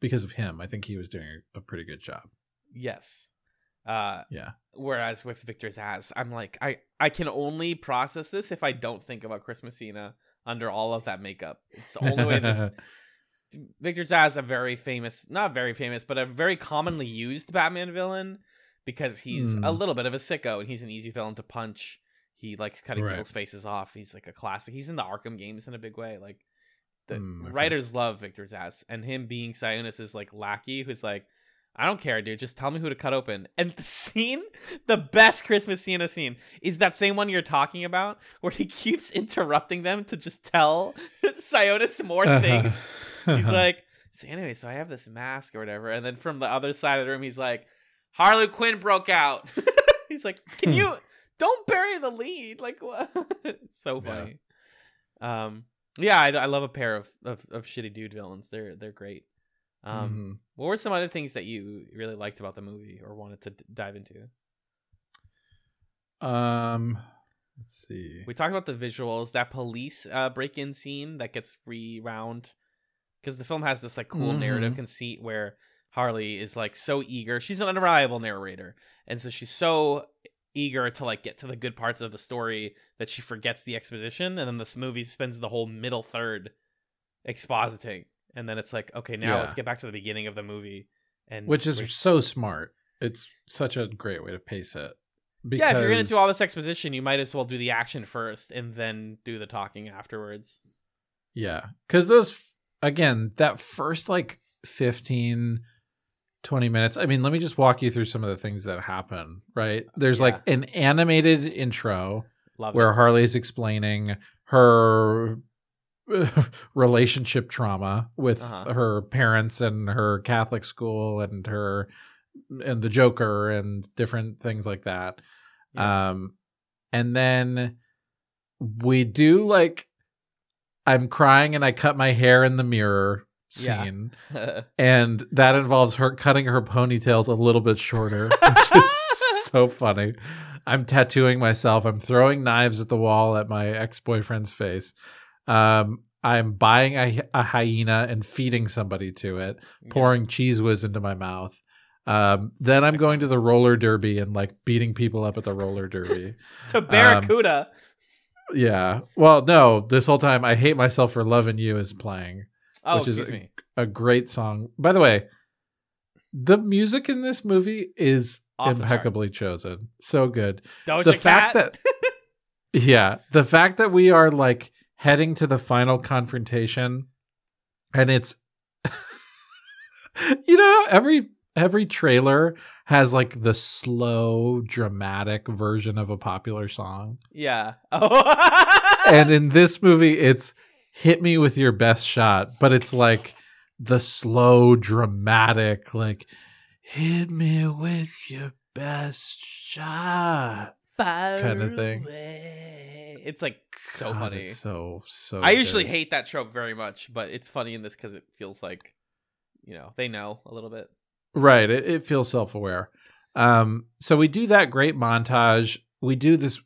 because of him i think he was doing a, pretty good job yes. Uh, yeah whereas with Victor Zsasz, I'm like, I I can only process this if I don't think about Chris Messina under all of that makeup. It's the only way this Victor Zsasz, a very famous, not very famous, but a very commonly used Batman villain because he's a Hmm. little bit of a sicko and he's an easy villain to punch. He likes cutting Right. people's faces off. He's like a classic. He's in the Arkham games in a big way. Like the Hmm, okay. writers love Victor's Zaz, and him being Sionis' like lackey, who's like, I don't care, dude. Just tell me who to cut open. And the scene, the best Chris Messina, is that same one you're talking about, where he keeps interrupting them to just tell Sionis more things. He's like, so anyway, so I have this mask or whatever, and then from the other side of the room, he's like, Harley Quinn broke out. he's like, can you don't bury the lead? Like, what? so Yeah. funny. Um, yeah, I, I love a pair of, of of shitty dude villains. They're they're great. Um, Mhm. what were some other things that you really liked about the movie or wanted to d- dive into? um let's see We talked about the visuals, that police uh, break-in scene that gets rewound because the film has this like cool narrative Mhm. conceit where Harley is like so eager. She's an unreliable narrator, and so she's so eager to like get to the good parts of the story that she forgets the exposition, and then this movie spends the whole middle third expositing, and then it's like, okay, now Yeah. let's get back to the beginning of the movie, and which is so smart. It's such a great way to pace it. yeah, if you're gonna do all because- this exposition, you might as well do the action first and then do the talking afterwards. yeah, because those, again, that first like 15 20 minutes. I mean, let me just walk you through some of the things that happen, right? There's Yeah. like an animated intro Love where it. Harley's explaining her relationship trauma with Uh-huh. her parents and her Catholic school and her and the Joker and different things like that. Yeah. Um and then we do like I'm crying and I cut my hair in the mirror Yeah. scene and that involves her cutting her ponytails a little bit shorter, which is so funny. I'm tattooing myself. I'm throwing knives at the wall at my ex boyfriend's face. Um, I'm buying a, a hyena and feeding somebody to it, pouring Cheez Whiz into my mouth. Um, then I'm going to the roller derby and like beating people up at the roller derby. to Barracuda. yeah. Well, no, this whole time I hate myself for loving you is playing oh, which is excuse me. a great song. By the way, the music in this movie is Off impeccably chosen. So good. Doja the Cat. fact that yeah, the fact that we are like heading to the final confrontation and it's you know, every every trailer has like the slow dramatic version of a popular song. yeah. Oh. and in this movie it's hit me with your best shot but it's like the slow dramatic like hit me with your best shot kind of thing. away. It's like so God, funny. so so I usually good. hate that trope very much, but it's funny in this because it feels like, you know, they know a little bit. right it, it feels self-aware um so we do that great montage we do this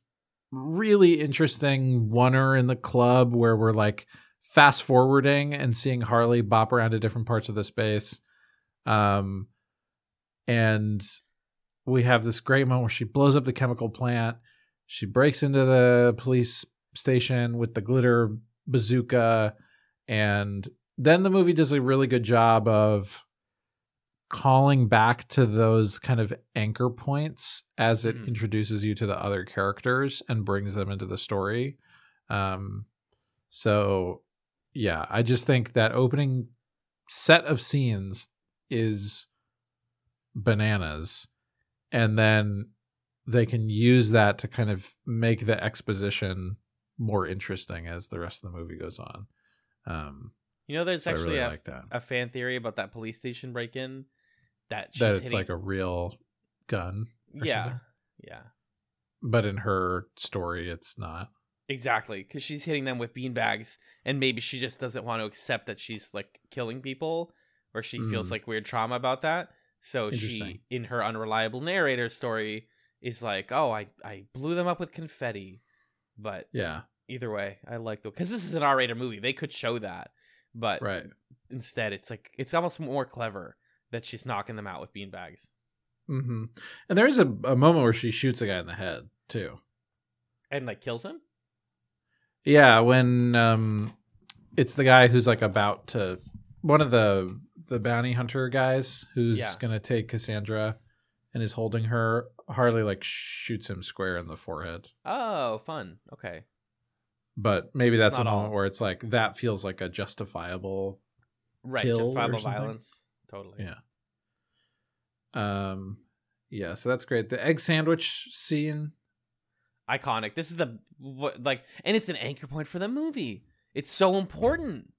really interesting oner in the club where we're like fast forwarding and seeing harley bop around to different parts of the space. Um and we have this great moment where she blows up the chemical plant. She breaks into the police station with the glitter bazooka. And then the movie does a really good job of calling back to those kind of anchor points as it Mhm. introduces you to the other characters and brings them into the story. Um, so yeah, I just think that opening set of scenes is bananas, and then they can use that to kind of make the exposition more interesting as the rest of the movie goes on. Um, You know, there's so actually really a, like a fan theory about that police station break in that she's that it's hitting- like a real gun. yeah, something. yeah, but in her story it's not exactly. Because she's hitting them with beanbags, and maybe she just doesn't want to accept that she's like killing people, or she feels Mm. like weird trauma about that. So she, in her unreliable narrator story, is like, "Oh, I I blew them up with confetti," but yeah either way, I like the because this is an R-rated movie. They could show that, but right instead, it's like it's almost more clever that she's knocking them out with beanbags. hmm and there's a, a moment where she shoots a guy in the head too and like kills him. yeah when um it's the guy who's like about to one of the the bounty hunter guys who's Yeah. gonna take cassandra and is holding her harley like shoots him square in the forehead Oh, fun. Okay. but maybe It's that's a moment all. where it's like that feels like a justifiable Right. Justifiable violence. Totally. Yeah. Um yeah, so that's great. The egg sandwich scene. Iconic. This is the what like, and it's an anchor point for the movie. It's so important.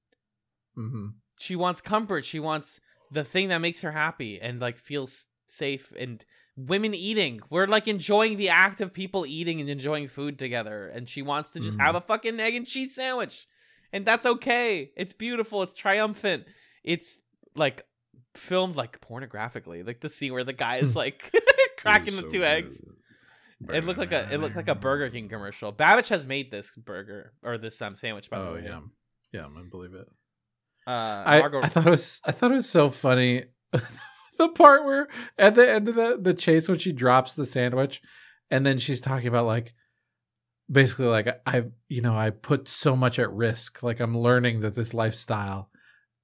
hmm She wants comfort. She wants the thing that makes her happy and like feels safe. And women eating, we're like enjoying the act of people eating and enjoying food together. And she wants to just Mhm. have a fucking egg and cheese sandwich, and that's okay. It's beautiful. It's triumphant. It's like filmed like pornographically, like the scene where the guy is like cracking the two eggs. It looked like a it looked like a Burger King commercial. Babish has made this burger or this um sandwich. By the Oh way. yeah, yeah, I believe it. Uh, I, Margot, I thought it was I thought it was so funny. the part where at the end of the the chase when she drops the sandwich, and then she's talking about like basically like I you know I put so much at risk. Like I'm learning that this lifestyle.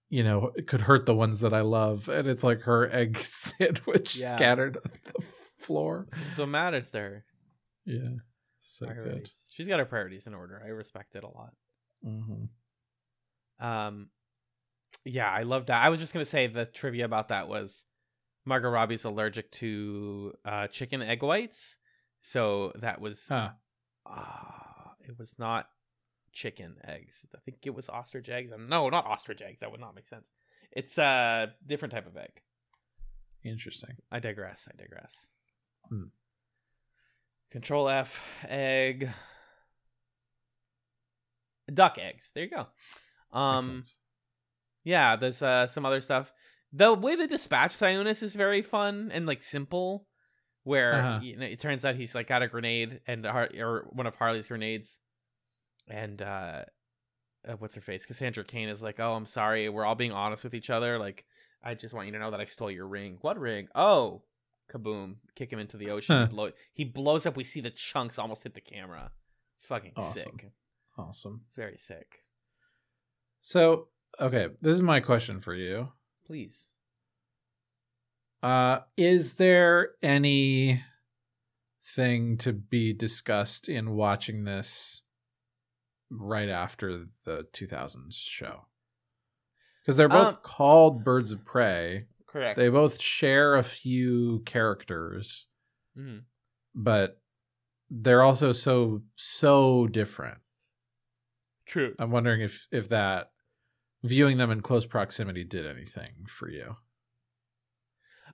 You know, it could hurt the ones that I love, and it's like her egg sandwich Yeah. scattered on the floor. So matters to her. Yeah, so good. She's got her priorities in order. I respect it a lot. hmm Um, Yeah, I love that. I was just gonna say the trivia about that was Margot Robbie's allergic to uh, chicken egg whites, so that was Huh. uh, it was not chicken eggs. I think it was ostrich eggs. No, not ostrich eggs. That would not make sense. It's a different type of egg. Interesting. I digress. I digress. Hmm. Control F egg. Duck eggs. There you go. Um yeah, there's uh some other stuff. The way they dispatch Sionis is very fun and like simple. Where Uh-huh. you know, it turns out he's like got a grenade and Har- or one of Harley's grenades, and uh, uh, what's her face? Cassandra Cain is like, "Oh, I'm sorry. We're all being honest with each other. Like, I just want you to know that I stole your ring. What ring? Oh, kaboom! Kick him into the ocean. Huh. He, blow- he blows up. We see the chunks almost hit the camera. Fucking Awesome. sick. Awesome. Very sick. So, okay, this is my question for you. Please. Uh, is there any thing to be discussed in watching this right after the 2000s show? Because they're both Um, called Birds of Prey. Correct. They both share a few characters, Mhm. but they're also so so different. True. I'm wondering if if that viewing them in close proximity did anything for you.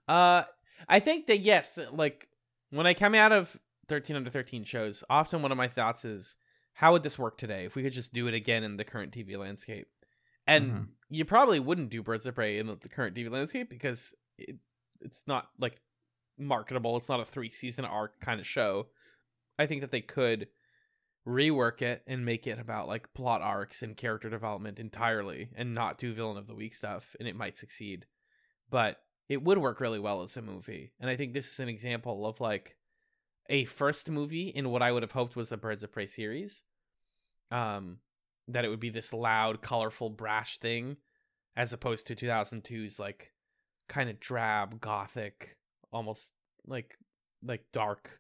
Uh, I think that yes, like when I come out of thirteen under thirteen shows, often one of my thoughts is, how would this work today if we could just do it again in the current TV landscape? And Mhm. you probably wouldn't do Birds of Prey in the current TV landscape because it, it's not like marketable. It's not a three season arc kind of show. I think that they could rework it and make it about like plot arcs and character development entirely and not do villain of the week stuff and it might succeed. But it would work really well as a movie. And I think this is an example of like a first movie in what I would have hoped was a Birds of Prey series. Um that it would be this loud, colorful, brash thing as opposed to 2002's like kind of drab, gothic, almost like like dark,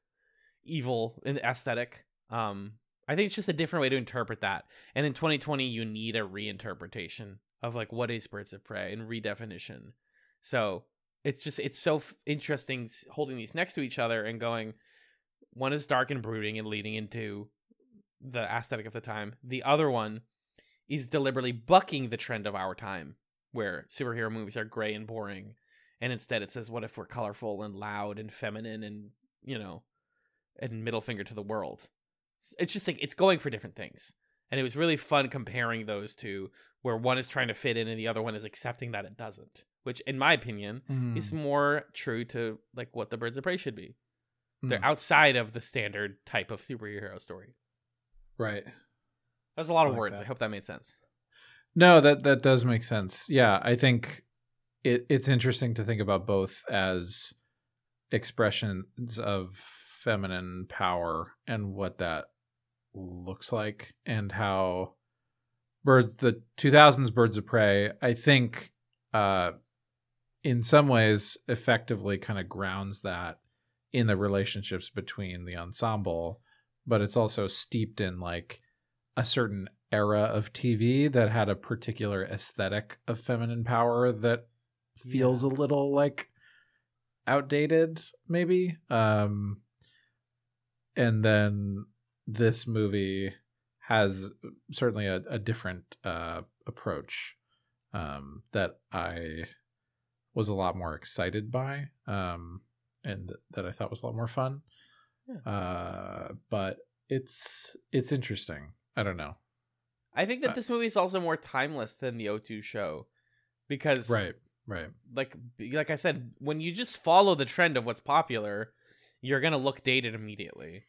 evil in aesthetic. Um I think it's just a different way to interpret that. And in 2020 you need a reinterpretation of like what is Birds of Prey and redefinition. So it's just it's so f- interesting holding these next to each other and going one is dark and brooding and leading into the aesthetic of the time. The other one is deliberately bucking the trend of our time where superhero movies are gray and boring and instead it says what if we're colorful and loud and feminine and you know and middle finger to the world? It's just like it's going for different things. And it was really fun comparing those two where one is trying to fit in and the other one is accepting that it doesn't which in my opinion Hmm. is more true to like what the birds of prey should be. They're Hmm. outside of the standard type of superhero story right. that's a lot of like words that. i hope that made sense No, that that does make sense. Yeah, I think it, it's interesting to think about both as expressions of feminine power and what that looks like, and how birds the 2000s birds of prey. I think, uh, in some ways, effectively kind of grounds that in the relationships between the ensemble, but it's also steeped in like a certain era of TV that had a particular aesthetic of feminine power that feels a little like outdated maybe? Um and then this movie has certainly a, a different uh approach um that i was a lot more excited by um and that i thought was a lot more fun uh but it's it's interesting. I don't know. I think that Uh, this movie is also more timeless than the o2 show because right right. like like i said when you just follow the trend of what's popular you're gonna look dated immediately.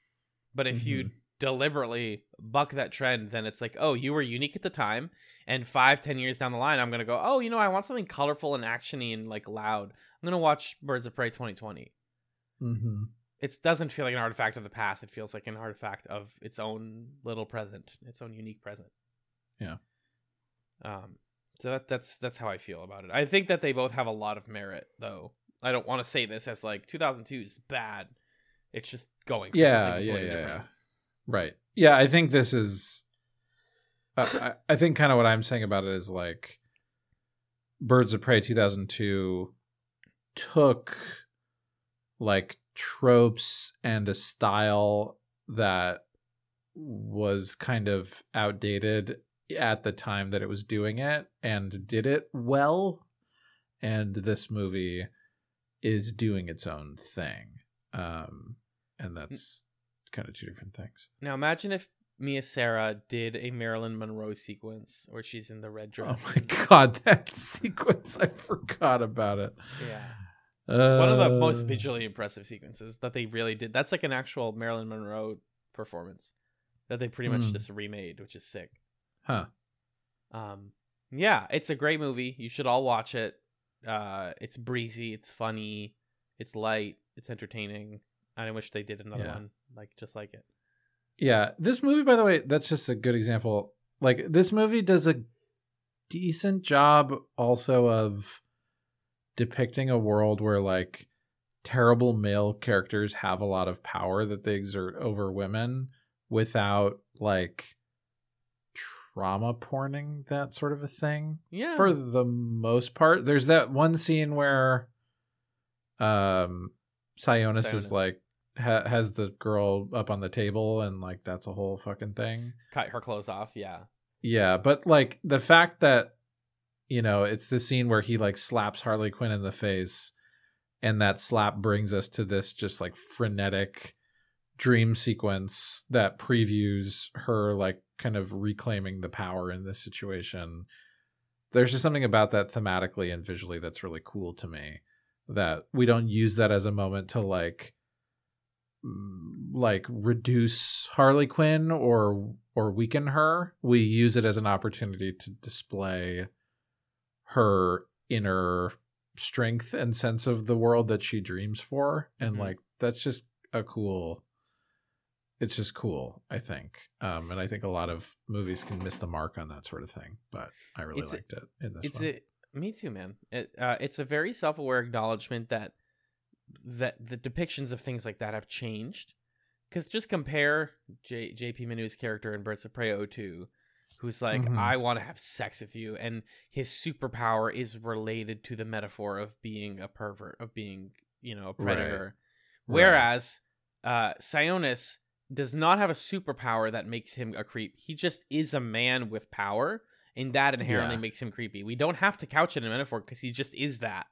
But if you Mhm. deliberately buck that trend then it's like oh you were unique at the time and five ten years down the line i'm gonna go oh you know i want something colorful and actiony and like loud. I'm gonna watch birds of prey 2020 mm-hmm. It doesn't feel like an artifact of the past. It feels like an artifact of its own little present its own unique present. Yeah. um so that, that's that's how i feel about it. I think that they both have a lot of merit though. I don't want to say this as like 2002 is bad. It's just going yeah something yeah yeah, yeah. Right. Yeah i think this is uh, I, I think kind of what i'm saying about it is like Birds of Prey 2002 took like tropes and a style that was kind of outdated at the time that it was doing it and did it well and this movie is doing its own thing um and that's kind of two different things Now imagine if Mia Sara did a Marilyn Monroe sequence where she's in the red dress. oh my god that sequence i forgot about it Yeah. Uh, One of the most visually impressive sequences that they really did. That's like an actual Marilyn Monroe performance that they pretty much Hmm. just remade, which is sick. huh Um, yeah, it's a great movie. You should all watch it. Uh, it's breezy, it's funny, it's light, it's entertaining. And I wish they did another Yeah. one like just like it. Yeah, this movie, by the way, that's just a good example. Like this movie does a decent job also of depicting a world where like terrible male characters have a lot of power that they exert over women without like trauma porning that sort of a thing Yeah. for the most part there's that one scene where um Sionis, Sionis. is like ha- has the girl up on the table and like that's a whole fucking thing Cut her clothes off. Yeah. yeah but like the fact that you know it's the scene where he like slaps harley quinn in the face and that slap brings us to this just like frenetic dream sequence that previews her like kind of reclaiming the power in this situation. There's just something about that thematically and visually that's really cool to me that we don't use that as a moment to like like reduce harley quinn or or weaken her. We use it as an opportunity to display her inner strength and sense of the world that she dreams for and Mhm. like that's just a cool it's just cool i think um and i think a lot of movies can miss the mark on that sort of thing but i really It's a- liked it in this it's one. a me too man it, uh, it's a very self-aware acknowledgement that that the depictions of things like that have changed because just compare J- JP Manoux's character in birds of prey 02 who's like Mhm. i want to have sex with you and his superpower is related to the metaphor of being a pervert of being you know a predator Right. whereas uh sionis does not have a superpower that makes him a creep he just is a man with power and that inherently Yeah. makes him creepy. We don't have to couch it in a metaphor because he just is that.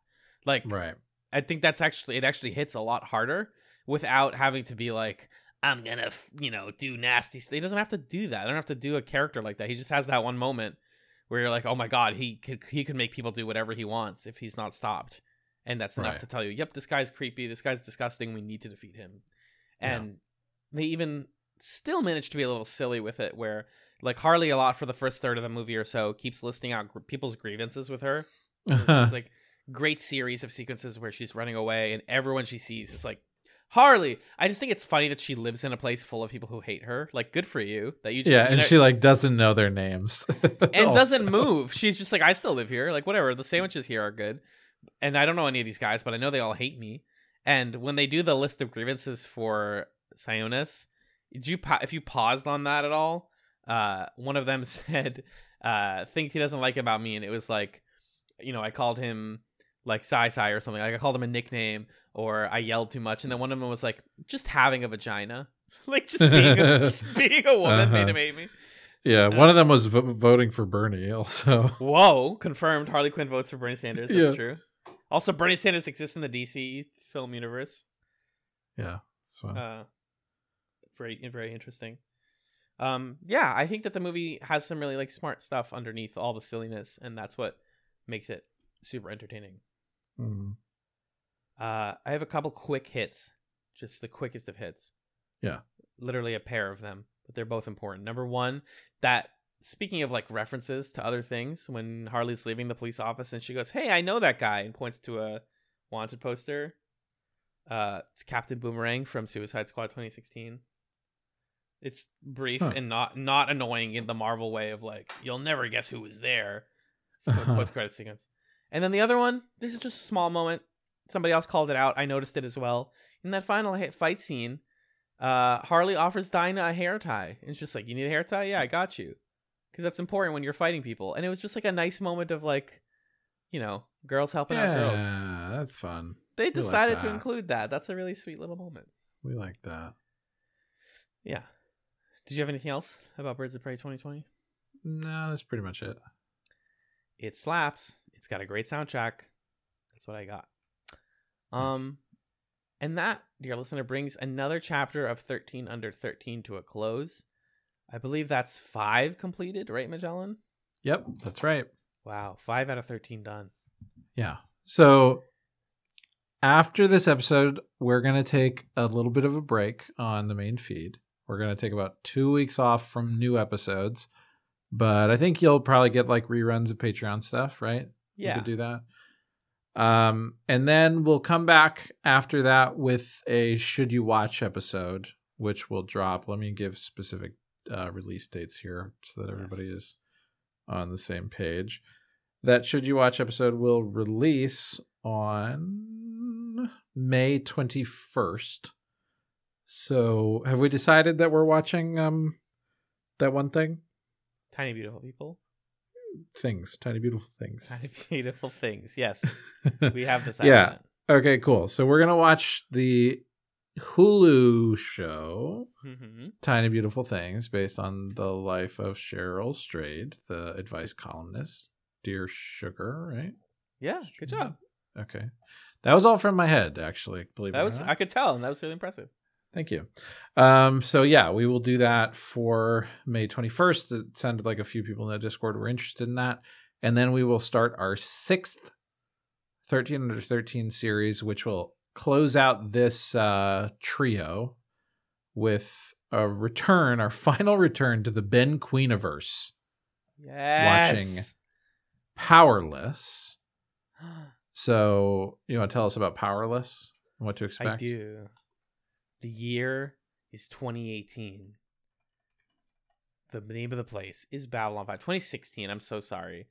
Like, right I think that's actually it. Actually hits a lot harder without having to be like, I'm gonna, f- you know, do nasty. St-. He doesn't have to do that. I don't have to do a character like that. He just has that one moment where you're like, oh my god, he could he could make people do whatever he wants if he's not stopped, and that's enough Right. to tell you, yep, this guy's creepy. This guy's disgusting. We need to defeat him. Yeah. And they even still manage to be a little silly with it, where like Harley a lot for the first third of the movie or so keeps listing out gr- people's grievances with her. This like great series of sequences where she's running away and everyone she sees is like Harley. I just think it's funny that she lives in a place full of people who hate her. Like, good for you that you just yeah you and know- she like doesn't know their names and doesn't move. She's just like, I still live here. Like, whatever. The sandwiches here are good, and I don't know any of these guys, but I know they all hate me. And when they do the list of grievances for Sionis, did you pa- if you paused on that at all? Uh, one of them said uh, things he doesn't like about me, and it was like, you know, I called him like Sai Sai or something. Like I called him a nickname, or I yelled too much, and then one of them was like, just having a vagina, like just being a, just being a woman made Uh-huh. him hate me. yeah one of them was vo- voting for bernie also Whoa, confirmed. Harley Quinn votes for Bernie Sanders. That's Yeah. true. Also, Bernie Sanders exists in the DC film universe. yeah so Uh, very, very interesting. Um, yeah, I think that the movie has some really like smart stuff underneath all the silliness, and that's what makes it super entertaining. Mm. Uh, I have a couple quick hits, just the quickest of hits. Yeah. literally a pair of them, but they're both important. Number one, that speaking of like references to other things, when Harley's leaving the police office and she goes, "Hey, I know that guy," and points to a wanted poster. Uh, it's Captain Boomerang from Suicide Squad 2016. It's brief Huh. and not not annoying in the Marvel way of like you'll never guess who was there. Post credit sequence. And then the other one, this is just a small moment. Somebody else called it out. I noticed it as well. In that final hit fight scene, uh, Harley offers Dinah a hair tie. And it's just like, you need a hair tie? Yeah, I got you. Because that's important when you're fighting people. And it was just like a nice moment of like, you know, girls helping out girls. Yeah, that's fun. They like decided to include that. That's a really sweet little moment. We like that. Yeah. Did you have anything else about Birds of Prey 2020? No, that's pretty much it. It slaps. It's got a great soundtrack. That's what I got. Um and that, dear listener, brings another chapter of 13 under 13 to a close. I believe that's 5 completed, right, Magellan? Yep, that's right. Wow, 5 out of 13 done. Yeah. So after this episode, we're going to take a little bit of a break on the main feed. We're going to take about two weeks off from new episodes, but I think you'll probably get like reruns of Patreon stuff, right? We Yeah. could do that. Um, and then we'll come back after that with a should you watch episode, which will drop. Let me give specific uh, release dates here so that everybody Yes. is on the same page. That should you watch episode will release on May 21st. So, have we decided that we're watching um that one thing? Tiny beautiful people. Things, tiny beautiful things. Tiny beautiful things. Yes. We have decided Yeah. that. Okay, cool. So we're gonna watch the Hulu show hmm Tiny Beautiful Things based on the life of Cheryl Strayed, the advice columnist. Dear Sugar, right? Yeah, good job. Okay. That was all from my head, actually. Believe That was, I could tell, and that was really impressive. Thank you. Um, so yeah, we will do that for May 21st. It sounded like a few people in the Discord were interested in that. And then we will start our sixth 13 under 13 series, which will close out this uh, trio with a return, our final return to the Ben Queeniverse. Yes. Watching Powerless. So you want to tell us about Powerless and what to expect? I do. The year is 2018. The name of the place is Babylon 5. 2016. I'm so sorry.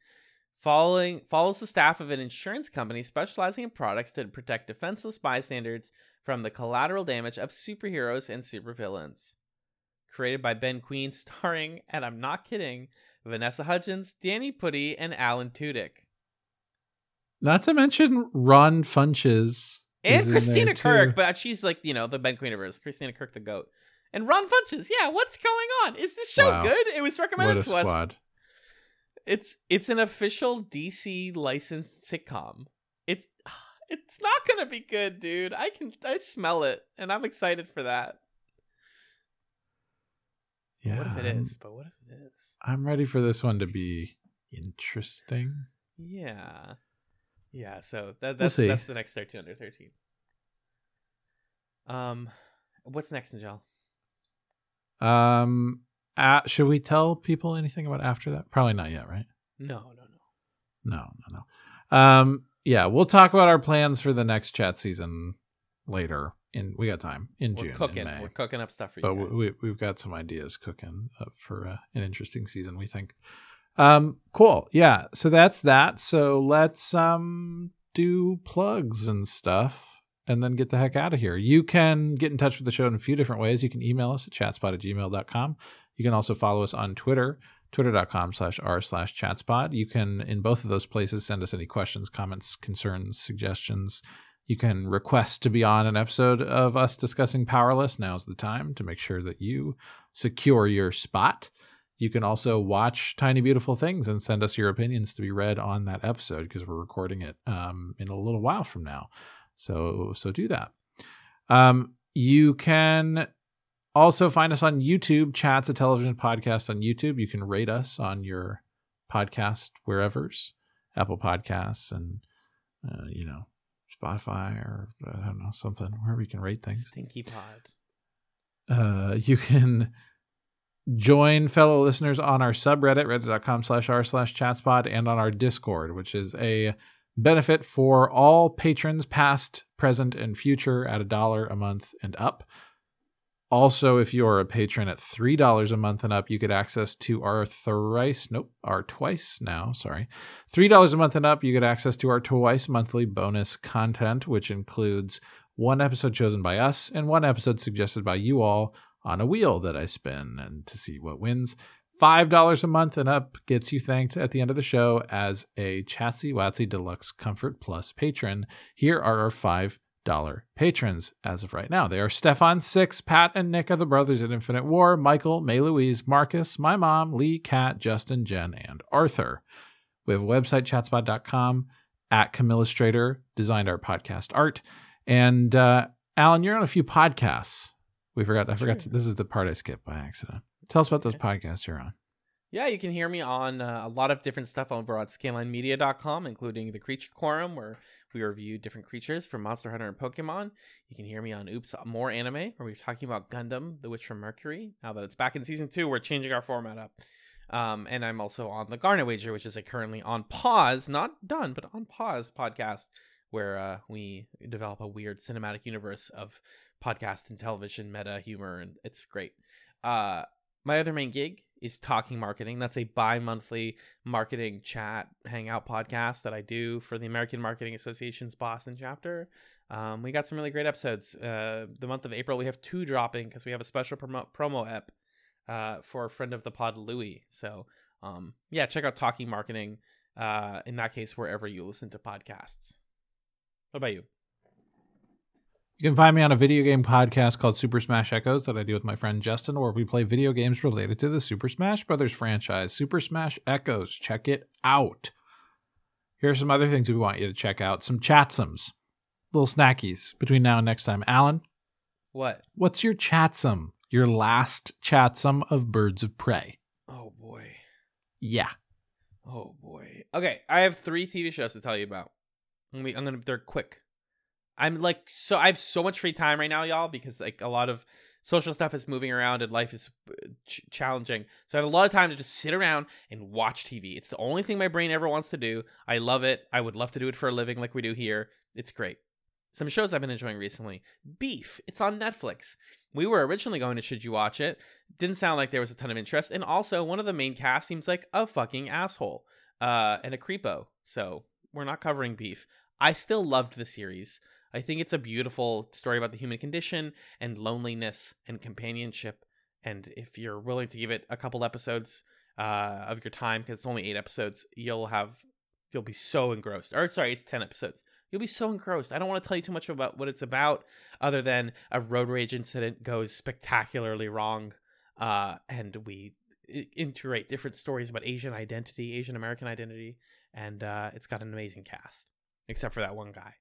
Following follows the staff of an insurance company specializing in products to protect defenseless bystanders from the collateral damage of superheroes and supervillains. Created by Ben Queen, starring, and I'm not kidding, Vanessa Hudgens, Danny Pudi, and Alan Tudyk. Not to mention Ron Funches. And Christina. Kirk, but she's like you know the Ben Queen of Queeniverse, Christina Kirk the goat, and Ron Funches. Yeah, what's going on? Is this show Wow. good? It was recommended to us. squad. It's it's an official DC licensed sitcom. It's it's not gonna be good, dude. I can I smell it, and I'm excited for that. Yeah, what if it is? But what if it is? I'm ready for this one to be interesting. Yeah, yeah. So that, We'll that's the next thirteen under thirteen. Um, what's next, Nigel? Um, uh, should we tell people anything about after that? Probably not yet, right? No, no, no. No, no, no. Um, yeah, we'll talk about our plans for the next chat season later. In we got time in We're June, cooking. in. We're cooking up stuff for but you. Guys. we, we've got some ideas cooking up for uh, an interesting season we think um cool. Yeah. So that's that. So let's um do plugs and stuff and then get the heck out of here. You can get in touch with the show in a few different ways. You can email us at chatzpod at gmail.com you can also follow us on twitter twitter.com slash r slash chatzpod. You can in both of those places send us any questions comments concerns suggestions. You can request to be on an episode of us discussing Powerless. Now's the time to make sure that you secure your spot. You can also watch Tiny Beautiful Things and send us your opinions to be read on that episode because we're recording it um, in a little while from now. So so do that. Um, you can also find us on YouTube. Chatz a television podcast on YouTube. You can rate us on your podcast wherever's Apple Podcasts and uh, you know Spotify or I don't know something wherever you can rate things. Stinky Pod. Uh, you can join fellow listeners on our subreddit reddit.com slash r slash chatzpod and on our discord which is a benefit for all patrons past present and future at a dollar a month and up. Also if you are a patron at three dollars a month and up you get access to our thrice nope our twice now sorry. Three dollars a month and up you get access to our twice monthly bonus content which includes one episode chosen by us and one episode suggested by you all on a wheel that I spin and to see what wins. $5 a month and up gets you thanked at the end of the show as a Chatsy Watsy Deluxe Comfort Plus patron. Here are our $5 patrons as of right now. They are Stefan Six, Pat and Nick are the brothers at Infinite War, Michael, May Louise, Marcus, my mom, Lee, Kat, Justin, Jen, and Arthur. We have a website, chatzpod.com, at Camillustrator, designed our podcast art. And uh, Alan, you're on a few podcasts. We forgot. I forgot. To, this is the part I skipped by accident. Tell us about those podcasts you're on. Yeah, you can hear me on uh, a lot of different stuff over on scalelandmedia.com, including the Creature Quorum, where we review different creatures from Monster Hunter and Pokemon. You can hear me on Oops More Anime, where we're talking about Gundam, The Witch from Mercury. Now that it's back in season two, we're changing our format up. Um, and I'm also on the Garnet Wager, which is a currently on pause, not done, but on pause podcast, where uh, we develop a weird cinematic universe of podcast and television meta humor, and it's great. Uh, my other main gig is Talking Marketing. That's a bi monthly marketing chat hangout podcast that I do for the American Marketing Association's Boston chapter. Um, we got some really great episodes. Uh, the month of April, we have two dropping because we have a special promo, promo ep uh, for a friend of the pod, Louis. So, um, yeah, check out Talking Marketing. Uh, in that case, wherever you listen to podcasts. What about you? You can find me on a video game podcast called Super Smash Echoes that I do with my friend Justin, where we play video games related to the Super Smash Brothers franchise. Super Smash Echoes. Check it out. Here are some other things we want you to check out some Chatzums, little snackies between now and next time. Alan, What? what's your Chatzum? Your last Chatzum of Birds of Prey. Oh boy. Yeah. Oh boy. Okay, I have three TV shows to tell you about. I'm gonna, I'm gonna they're quick. I'm like so I have so much free time right now, y'all, because like a lot of social stuff is moving around and life is uh, ch- challenging. So I have a lot of time to just sit around and watch TV. It's the only thing my brain ever wants to do. I love it. I would love to do it for a living like we do here. It's great. Some shows I've been enjoying recently. Beef. It's on Netflix. We were originally going to Should You Watch It. Didn't sound like there was a ton of interest. And also, one of the main cast seems like a fucking asshole uh, and a creepo. So we're not covering Beef. I still loved the series. I think it's a beautiful story about the human condition and loneliness and companionship. And if you're willing to give it a couple episodes uh, of your time, because it's only eight episodes, you'll have you'll be so engrossed. Or sorry, it's ten episodes. You'll be so engrossed. I don't want to tell you too much about what it's about, other than a road rage incident goes spectacularly wrong, uh, and we integrate different stories about Asian identity, Asian American identity, and uh, it's got an amazing cast, except for that one guy.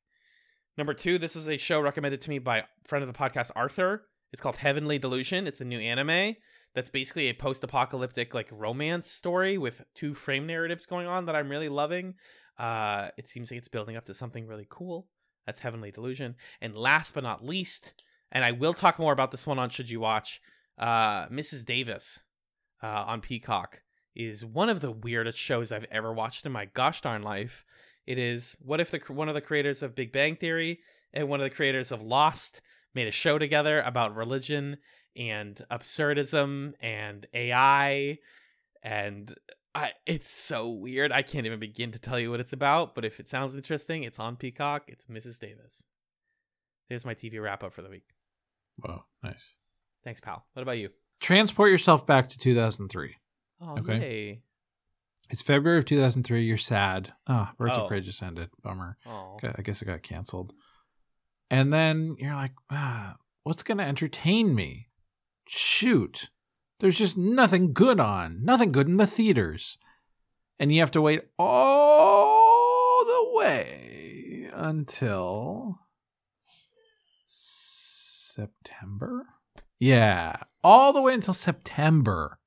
Number two, this was a show recommended to me by friend of the podcast, Arthur. It's called Heavenly Delusion. It's a new anime that's basically a post-apocalyptic like romance story with two frame narratives going on that I'm really loving. Uh, it seems like it's building up to something really cool. That's Heavenly Delusion. And last but not least, and I will talk more about this one on Should You Watch, uh, Mrs. Davis uh, on Peacock is one of the weirdest shows I've ever watched in my gosh darn life. It is what if the one of the creators of Big Bang Theory and one of the creators of Lost made a show together about religion and absurdism and AI and I, it's so weird. I can't even begin to tell you what it's about, but if it sounds interesting, it's on Peacock. It's Mrs. Davis. There's my TV wrap up for the week. Wow, nice. Thanks, pal. What about you? Transport yourself back to 2003. Oh, Okay. yay. It's February of 2003. You're sad. Oh, Birds Oh. of Prey just ended. Bummer. Oh. I guess it got canceled. And then you're like, ah, what's going to entertain me? Shoot. There's just nothing good on, nothing good in the theaters. And you have to wait all the way until September? Yeah, all the way until September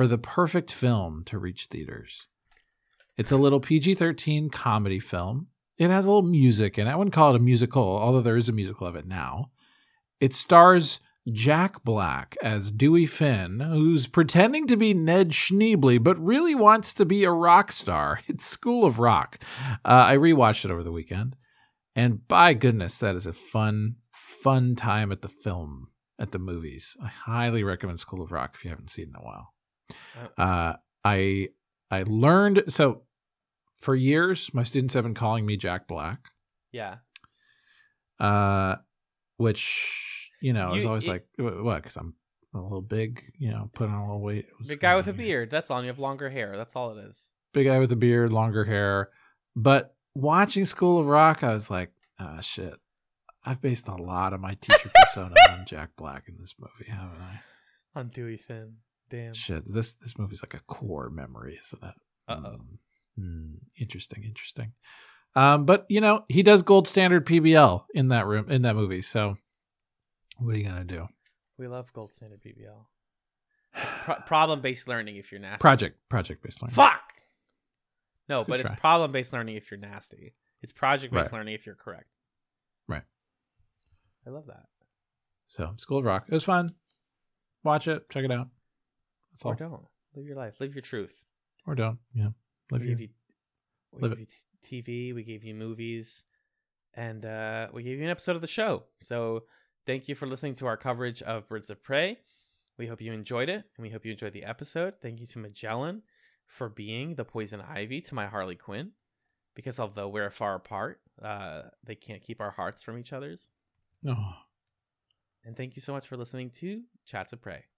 for the perfect film to reach theaters. It's a little PG 13 comedy film. It has a little music it. I wouldn't call it a musical, although there is a musical of it now. It stars Jack Black as Dewey Finn, who's pretending to be Ned Schneebly, but really wants to be a rock star. It's School of Rock. Uh, I rewatched it over the weekend, and by goodness, that is a fun, fun time at the film, at the movies. I highly recommend School of Rock if you haven't seen it in a while. Uh, I I learned so for years my students have been calling me Jack Black, Yeah. uh, which you know is You- always it- like what? Because I'm a little big, you know, put on a little weight. Was The guy with a kinda- beard. That's all. You have longer hair. That's all it is. Big guy with a beard, longer hair. But watching School of Rock, I was like, ah, shit. I've based a lot of my teacher persona on Jack Black in this movie, haven't I? On Dewey Finn. Damn. Shit, this this movie's like a core memory, isn't it? Uh oh. Mm, interesting, interesting. Um, but you know, he does gold standard PBL in that room in that movie. So, what are you gonna do? We love gold standard PBL. Pro- problem based learning if you're nasty. Project, project based learning. Fuck. No, It's a good but try. it's problem based learning if you're nasty. It's project based Right. learning if you're correct. Right. I love that. So, School of Rock. It was fun. Watch it. Check it out. That's all. Or don't live your life. Live your truth. Or don't. Yeah. Live we your, gave you, we live gave you TV. We gave you movies, and uh, we gave you an episode of the show. So thank you for listening to our coverage of Birds of Prey. We hope you enjoyed it, and we hope you enjoyed the episode. Thank you to Magellan for being the poison ivy to my Harley Quinn, because although we're far apart, uh, they can't keep our hearts from each other's. oh. And thank you so much for listening to Chatz of Prey.